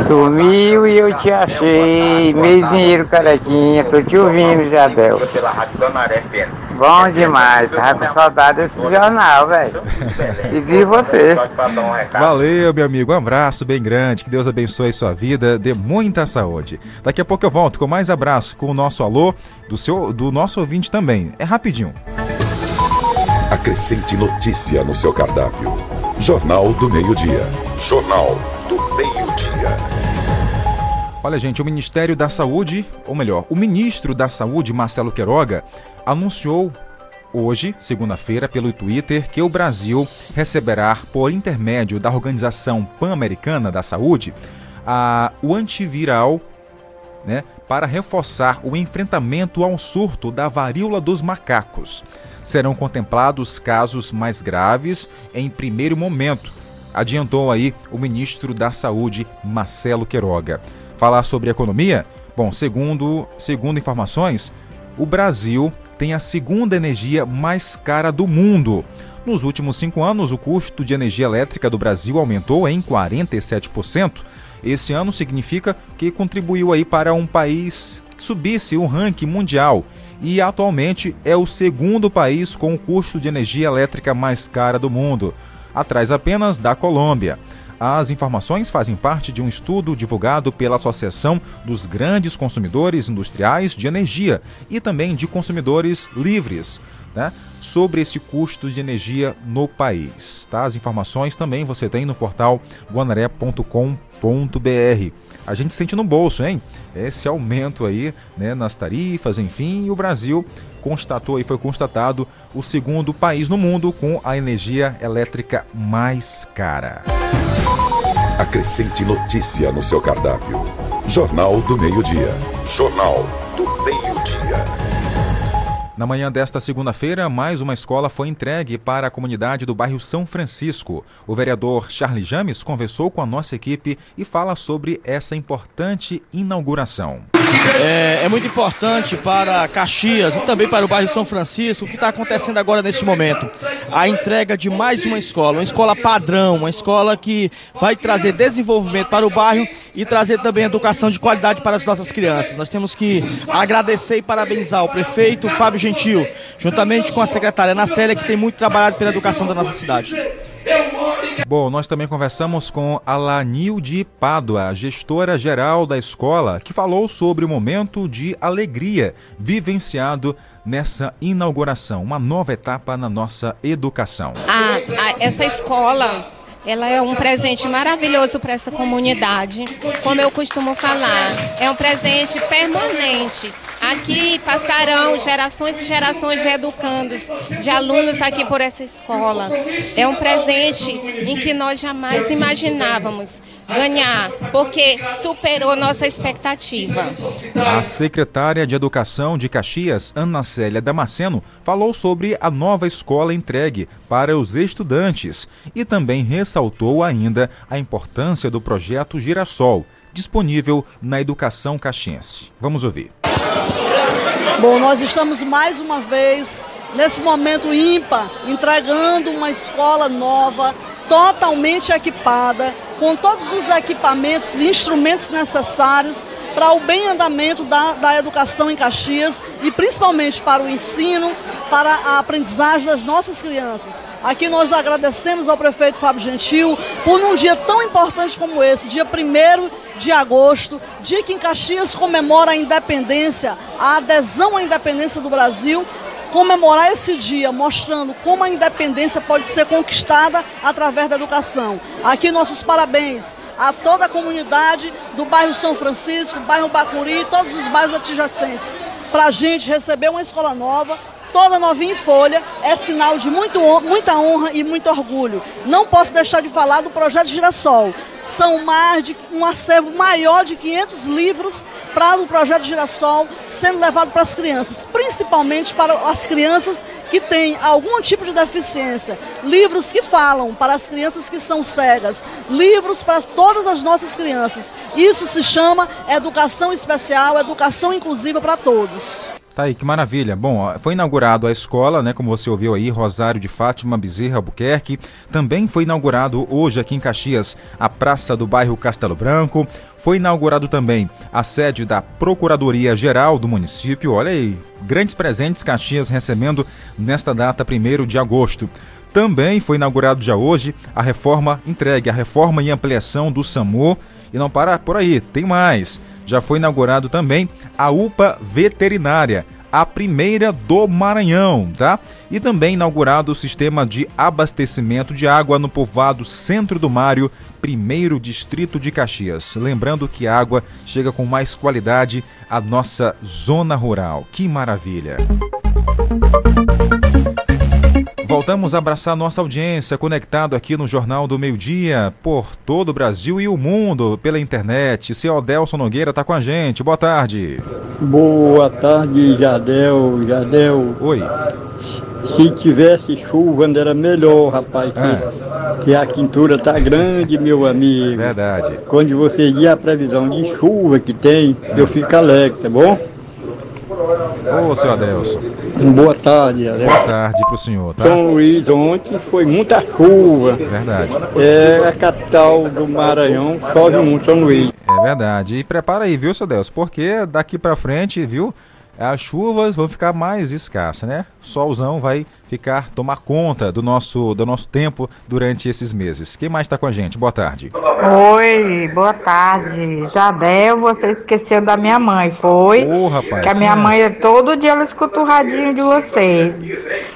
Sumiu e eu te achei, mesinheiro carequinha, tô te ouvindo, Jadel. Bom demais, tá com saudade desse jornal, velho. E de você. Valeu, meu amigo, um abraço bem grande, que Deus abençoe sua vida, dê muita saúde. Daqui a pouco eu volto com mais abraço com o nosso alô, do, seu, do nosso ouvinte também. É rapidinho. Acrescente notícia no seu cardápio. Jornal do Meio-Dia. Jornal Meio-Dia. Olha, gente, o Ministério da Saúde, ou melhor, o ministro da Saúde, Marcelo Queiroga, anunciou hoje, segunda-feira, pelo Twitter, que o Brasil receberá, por intermédio da Organização Pan-Americana da Saúde, a, o antiviral né, para reforçar o enfrentamento ao surto da varíola dos macacos. Serão contemplados casos mais graves em primeiro momento, adiantou aí o ministro da Saúde, Marcelo Queiroga. Falar sobre economia? Bom, segundo, segundo informações, o Brasil tem a segunda energia mais cara do mundo. Nos últimos cinco anos, o custo de energia elétrica do Brasil aumentou em 47%. Esse ano significa que contribuiu aí para um país que subisse o ranking mundial e atualmente é o segundo país com o custo de energia elétrica mais cara do mundo, atrás apenas da Colômbia. As informações fazem parte de um estudo divulgado pela Associação dos Grandes Consumidores Industriais de Energia e também de consumidores livres. Né, sobre esse custo de energia no país. Tá? As informações também você tem no portal guanaré.com.br. A gente sente no bolso, hein? Esse aumento aí né, nas tarifas, enfim, e o Brasil constatou e foi constatado o segundo país no mundo com a energia elétrica mais cara. Acrescente notícia no seu cardápio. Jornal do Meio-Dia. Jornal do Meio-Dia. Na manhã desta segunda-feira, mais uma escola foi entregue para a comunidade do bairro São Francisco. O vereador Charlie James conversou com a nossa equipe e fala sobre essa importante inauguração. É, é, muito importante para Caxias e também para o bairro São Francisco o que está acontecendo agora neste momento. A entrega de mais uma escola, uma escola padrão, uma escola que vai trazer desenvolvimento para o bairro e trazer também educação de qualidade para as nossas crianças. Nós temos que agradecer e parabenizar o prefeito Fábio Gentil, juntamente com a secretária Nacélia, que tem muito trabalhado pela educação da nossa cidade. Bom, nós também conversamos com a Lanilde Pádua, gestora geral da escola, que falou sobre o momento de alegria vivenciado nessa inauguração, uma nova etapa na nossa educação. A, a, essa escola ela é um presente maravilhoso para essa comunidade. Como eu costumo falar, é um presente permanente Aqui passarão gerações e gerações de educandos, de alunos aqui por essa escola. É um presente em que nós jamais imaginávamos ganhar, porque superou nossa expectativa. A secretária de Educação de Caxias, Ana Célia Damasceno, falou sobre a nova escola entregue para os estudantes e também ressaltou ainda a importância do projeto Girassol, disponível na educação caxiense. Vamos ouvir. Bom, nós estamos mais uma vez nesse momento ímpar entregando uma escola nova, totalmente equipada, com todos os equipamentos e instrumentos necessários para o bem andamento da, da educação em Caxias e principalmente para o ensino, para a aprendizagem das nossas crianças. Aqui nós agradecemos ao prefeito Fábio Gentil por um dia tão importante como esse, dia 1 de agosto, dia que em Caxias comemora a independência, a adesão à independência do Brasil, comemorar esse dia mostrando como a independência pode ser conquistada através da educação. Aqui nossos parabéns a toda a comunidade do bairro São Francisco, bairro Bacuri e todos os bairros adjacentes. Para a gente receber uma escola nova, toda novinha em folha, é sinal de muito, muita honra e muito orgulho. Não posso deixar de falar do projeto Girassol. São mais de um acervo maior de 500 livros para o projeto Girassol sendo levado para as crianças, principalmente para as crianças que têm algum tipo de deficiência. Livros que falam para as crianças que são cegas, livros para todas as nossas crianças. Isso se chama educação especial, educação inclusiva para todos. Tá aí, que maravilha. Bom, foi inaugurado a escola, né, como você ouviu aí, Rosário de Fátima Bezerra Albuquerque. Também foi inaugurado hoje aqui em Caxias a Praça do Bairro Castelo Branco. Foi inaugurado também a sede da Procuradoria Geral do município. Olha aí, grandes presentes Caxias recebendo nesta data 1 de agosto. Também foi inaugurado já hoje a reforma entregue, a reforma e ampliação do SAMU. E não para por aí, tem mais já foi inaugurado também a UPA Veterinária, a primeira do Maranhão, tá? E também inaugurado o sistema de abastecimento de água no povoado Centro do Mário, primeiro distrito de Caxias. Lembrando que a água chega com mais qualidade à nossa zona rural. Que maravilha! Voltamos a abraçar nossa audiência, conectado aqui no Jornal do Meio Dia, por todo o Brasil e o mundo, pela internet. O seu Adelson Nogueira está com a gente. Boa tarde. Boa tarde, Jadel. Jadel. Oi. Se tivesse chuva, ainda era melhor, rapaz. É. Que a quintura tá grande, meu amigo. Verdade. Quando você dia a previsão de chuva que tem, é. eu fico alegre, tá bom? Ô, seu Adelson. Boa tarde, Adelson. Boa tarde pro senhor, tá? São Luís, ontem foi muita chuva. Verdade. É a capital do Maranhão, chove muito, São Luís. É verdade. E prepara aí, viu, seu Adelson? Porque daqui pra frente, viu? As chuvas vão ficar mais escassas, né? O solzão vai ficar tomar conta do nosso do nosso tempo durante esses meses. Quem mais está com a gente? Boa tarde. Oi, boa tarde. Jadel, você esqueceu da minha mãe, foi? Ô, oh, rapaz. Que a minha é? mãe, todo dia ela escuta o radinho de vocês.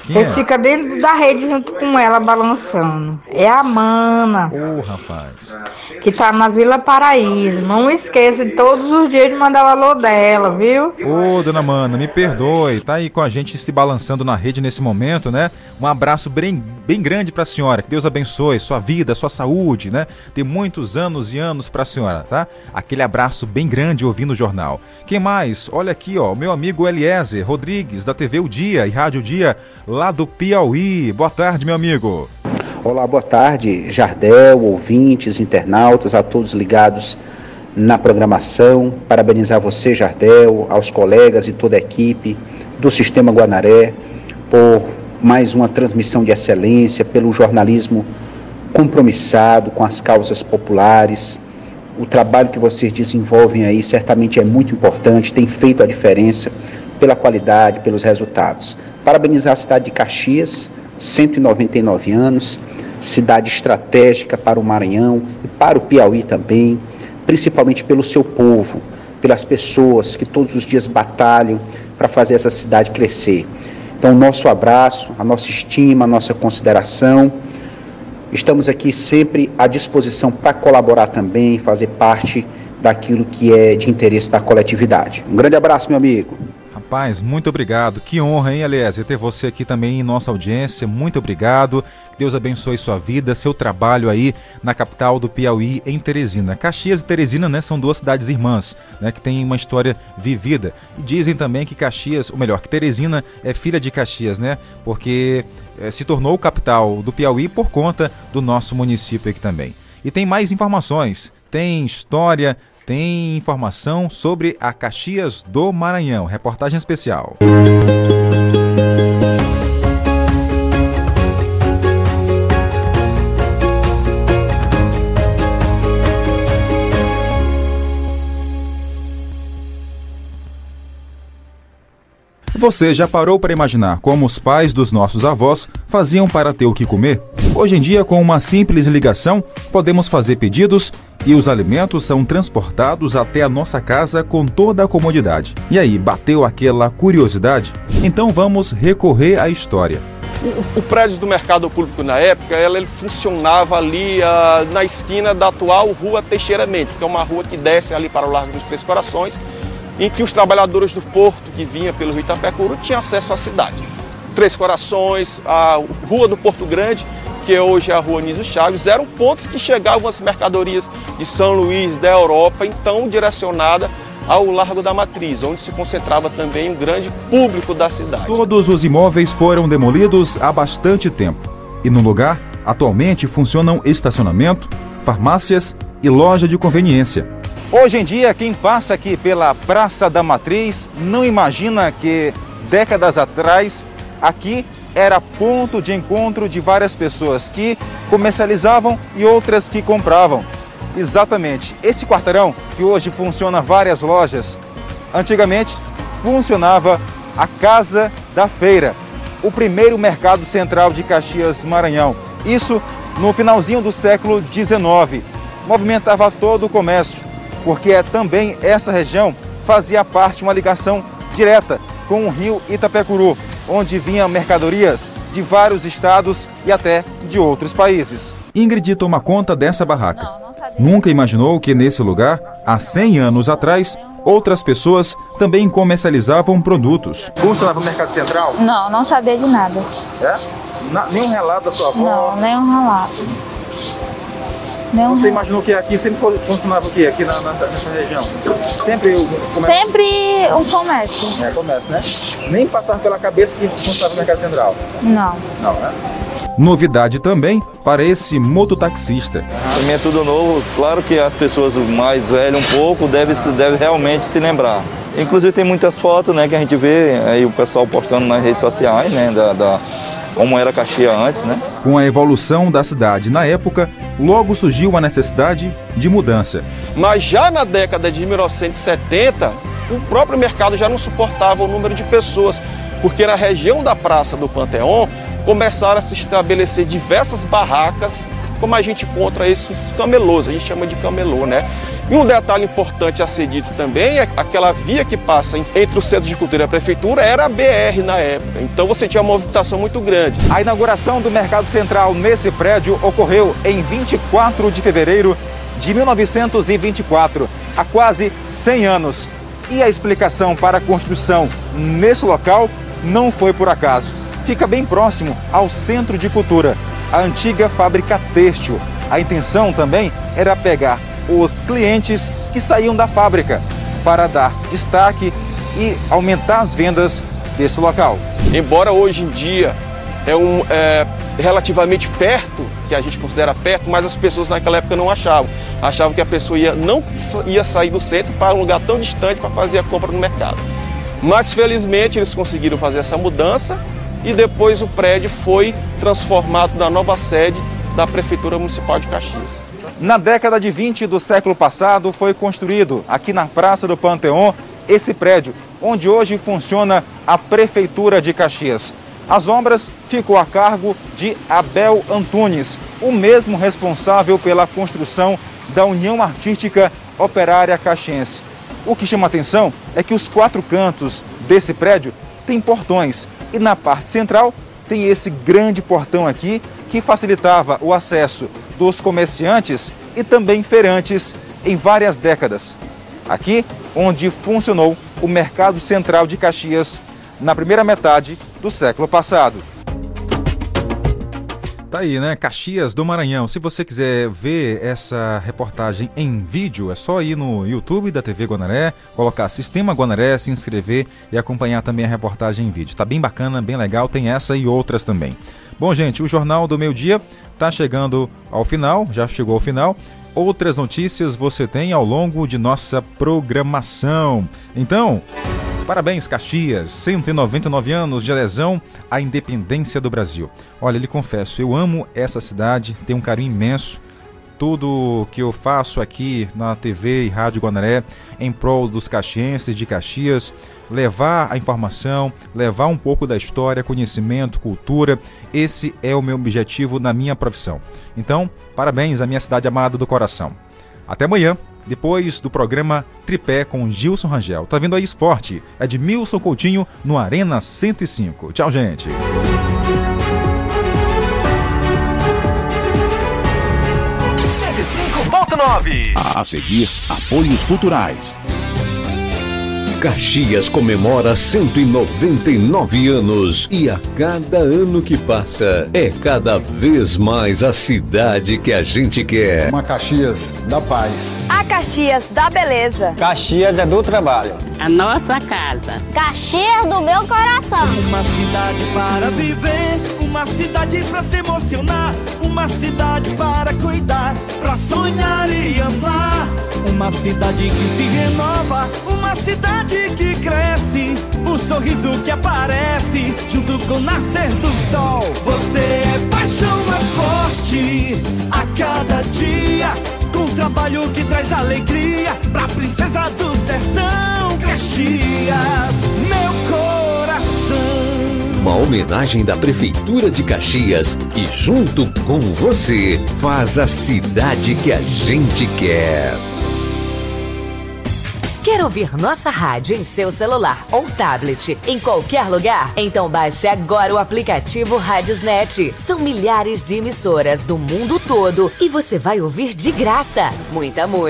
Quem você é? fica dentro da rede junto com ela balançando. É a Mana. Ô, oh, rapaz. Que tá na Vila Paraíso. Não esqueça todos os dias de mandar o alô dela, viu? Ô, oh, dona Mana, me perdoe, tá aí com a gente se balançando na rede nesse momento, né? Um abraço bem, bem grande pra senhora, que Deus abençoe sua vida, sua saúde, né? Tem muitos anos e anos pra senhora, tá? Aquele abraço bem grande ouvindo o jornal. Quem mais? Olha aqui, ó, meu amigo Eliezer Rodrigues, da TV O Dia e Rádio Dia, lá do Piauí. Boa tarde, meu amigo. Olá, boa tarde, Jardel, ouvintes, internautas, a todos ligados na programação. Parabenizar você, Jardel, aos colegas e toda a equipe do Sistema Guanaré por mais uma transmissão de excelência, pelo jornalismo compromissado com as causas populares. O trabalho que vocês desenvolvem aí certamente é muito importante, tem feito a diferença pela qualidade, pelos resultados. Parabenizar a cidade de Caxias, 199 anos, cidade estratégica para o Maranhão e para o Piauí também principalmente pelo seu povo, pelas pessoas que todos os dias batalham para fazer essa cidade crescer. Então, nosso abraço, a nossa estima, a nossa consideração. Estamos aqui sempre à disposição para colaborar também, fazer parte daquilo que é de interesse da coletividade. Um grande abraço, meu amigo. Rapaz, muito obrigado. Que honra, hein, Eliezer, ter você aqui também em nossa audiência. Muito obrigado. Deus abençoe sua vida, seu trabalho aí na capital do Piauí, em Teresina. Caxias e Teresina, né, são duas cidades irmãs, né, que têm uma história vivida. E dizem também que Caxias, ou melhor, que Teresina é filha de Caxias, né, porque é, se tornou capital do Piauí por conta do nosso município aqui também. E tem mais informações, tem história, tem informação sobre a Caxias do Maranhão. Reportagem especial. Você já parou para imaginar como os pais dos nossos avós faziam para ter o que comer? Hoje em dia, com uma simples ligação, podemos fazer pedidos e os alimentos são transportados até a nossa casa com toda a comodidade. E aí, bateu aquela curiosidade? Então vamos recorrer à história. O, prédio do mercado público na época, ele funcionava ali uh, na esquina da atual Rua Teixeira Mendes, que é uma rua que desce ali para o Largo dos Três Corações, em que os trabalhadores do porto que vinha pelo Rio Itapecuru tinham acesso à cidade. Três Corações, a Rua do Porto Grande, que é hoje a Rua Niso Chaves, eram pontos que chegavam as mercadorias de São Luís, da Europa, então direcionada ao Largo da Matriz, onde se concentrava também um grande público da cidade. Todos os imóveis foram demolidos há bastante tempo. E no lugar, atualmente funcionam estacionamento, farmácias e loja de conveniência. Hoje em dia, quem passa aqui pela Praça da Matriz não imagina que décadas atrás aqui era ponto de encontro de várias pessoas que comercializavam e outras que compravam. Exatamente. Esse quarteirão, que hoje funciona várias lojas, antigamente funcionava a Casa da Feira, o primeiro mercado central de Caxias, Maranhão. Isso no finalzinho do século XIX. Movimentava todo o comércio porque é também essa região fazia parte uma ligação direta com o rio Itapecuru, onde vinham mercadorias de vários estados e até de outros países. Ingrid toma conta dessa barraca. Nunca imaginou que nesse lugar, há 100 anos atrás, outras pessoas também comercializavam produtos. Funcionava o Mercado Central? Não, não sabia de nada. É? Na, nenhum relato da sua avó? Não, nenhum relato. Não. Você imaginou que aqui sempre funcionava o quê? Aqui na, na, nessa região? Sempre o comércio? Sempre um comércio. É, comércio, né? Nem passava pela cabeça que funcionava o mercado central? Não. Não, né? Novidade também para esse mototaxista. Para mim é tudo novo. Claro que as pessoas mais velhas um pouco devem deve realmente se lembrar. Inclusive tem muitas fotos né, que a gente vê aí o pessoal postando nas redes sociais, né? Da, da como era Caxias antes, né? Com a evolução da cidade na época, logo surgiu a necessidade de mudança. Mas já na década de 1970, o próprio mercado já não suportava o número de pessoas, porque na região da Praça do Panteão começaram a se estabelecer diversas barracas como a gente encontra esses camelôs, a gente chama de camelô, né? E um detalhe importante a ser dito também é aquela via que passa entre o Centro de Cultura e a Prefeitura era a BR na época, então você tinha uma movimentação muito grande. A inauguração do Mercado Central nesse prédio ocorreu em 24 de fevereiro de 1924, há quase 100 anos. E a explicação para a construção nesse local não foi por acaso. Fica bem próximo ao Centro de Cultura a antiga fábrica têxtil. A intenção também era pegar os clientes que saíam da fábrica para dar destaque e aumentar as vendas desse local. Embora hoje em dia é um é, relativamente perto, que a gente considera perto, mas as pessoas naquela época não achavam. Achavam que a pessoa ia, não ia sair do centro para um lugar tão distante para fazer a compra no mercado. Mas felizmente eles conseguiram fazer essa mudança e depois o prédio foi transformado na nova sede da Prefeitura Municipal de Caxias. Na década de 20 do século passado foi construído aqui na Praça do Panteão esse prédio, onde hoje funciona a Prefeitura de Caxias. As obras ficou a cargo de Abel Antunes, o mesmo responsável pela construção da União Artística Operária Caxiense. O que chama atenção é que os quatro cantos desse prédio têm portões e na parte central tem esse grande portão aqui que facilitava o acesso dos comerciantes e também feirantes em várias décadas. Aqui onde funcionou o mercado central de Caxias na primeira metade do século passado. Tá aí, né? Caxias do Maranhão. Se você quiser ver essa reportagem em vídeo, é só ir no YouTube da TV Guanaré, colocar Sistema Guanaré, se inscrever e acompanhar também a reportagem em vídeo. Tá bem bacana, bem legal, tem essa e outras também. Bom, gente, o Jornal do Meio Dia tá chegando ao final, já chegou ao final. Outras notícias você tem ao longo de nossa programação. Então, Parabéns, Caxias, 199 anos de adesão à independência do Brasil. Olha, lhe confesso, eu amo essa cidade, tenho um carinho imenso. Tudo que eu faço aqui na TV e Rádio Guanaré em prol dos caxienses de Caxias, levar a informação, levar um pouco da história, conhecimento, cultura, esse é o meu objetivo na minha profissão. Então, parabéns à minha cidade amada do coração. Até amanhã, depois do programa Tripé com Gilson Rangel. Tá vendo aí esporte? É de Milson Coutinho no Arena 105. Tchau, gente. A seguir, apoios culturais. Caxias comemora 199 anos e a cada ano que passa é cada vez mais a cidade que a gente quer. Uma Caxias da paz. A Caxias da beleza. Caxias é do trabalho. A nossa casa. Caxias do meu coração. Uma cidade para viver, uma cidade para se emocionar, uma cidade para cuidar, para sonhar e amar. Uma cidade que se renova, uma cidade que cresce, o sorriso que aparece junto com o nascer do sol. Você é paixão mais forte a cada dia, com trabalho que traz alegria pra princesa do sertão, Caxias, meu coração. Uma homenagem da Prefeitura de Caxias que, junto com você, faz a cidade que a gente quer. Quer ouvir nossa rádio em seu celular ou tablet em qualquer lugar? Então baixe agora o aplicativo Rádiosnet. São milhares de emissoras do mundo todo e você vai ouvir de graça muita música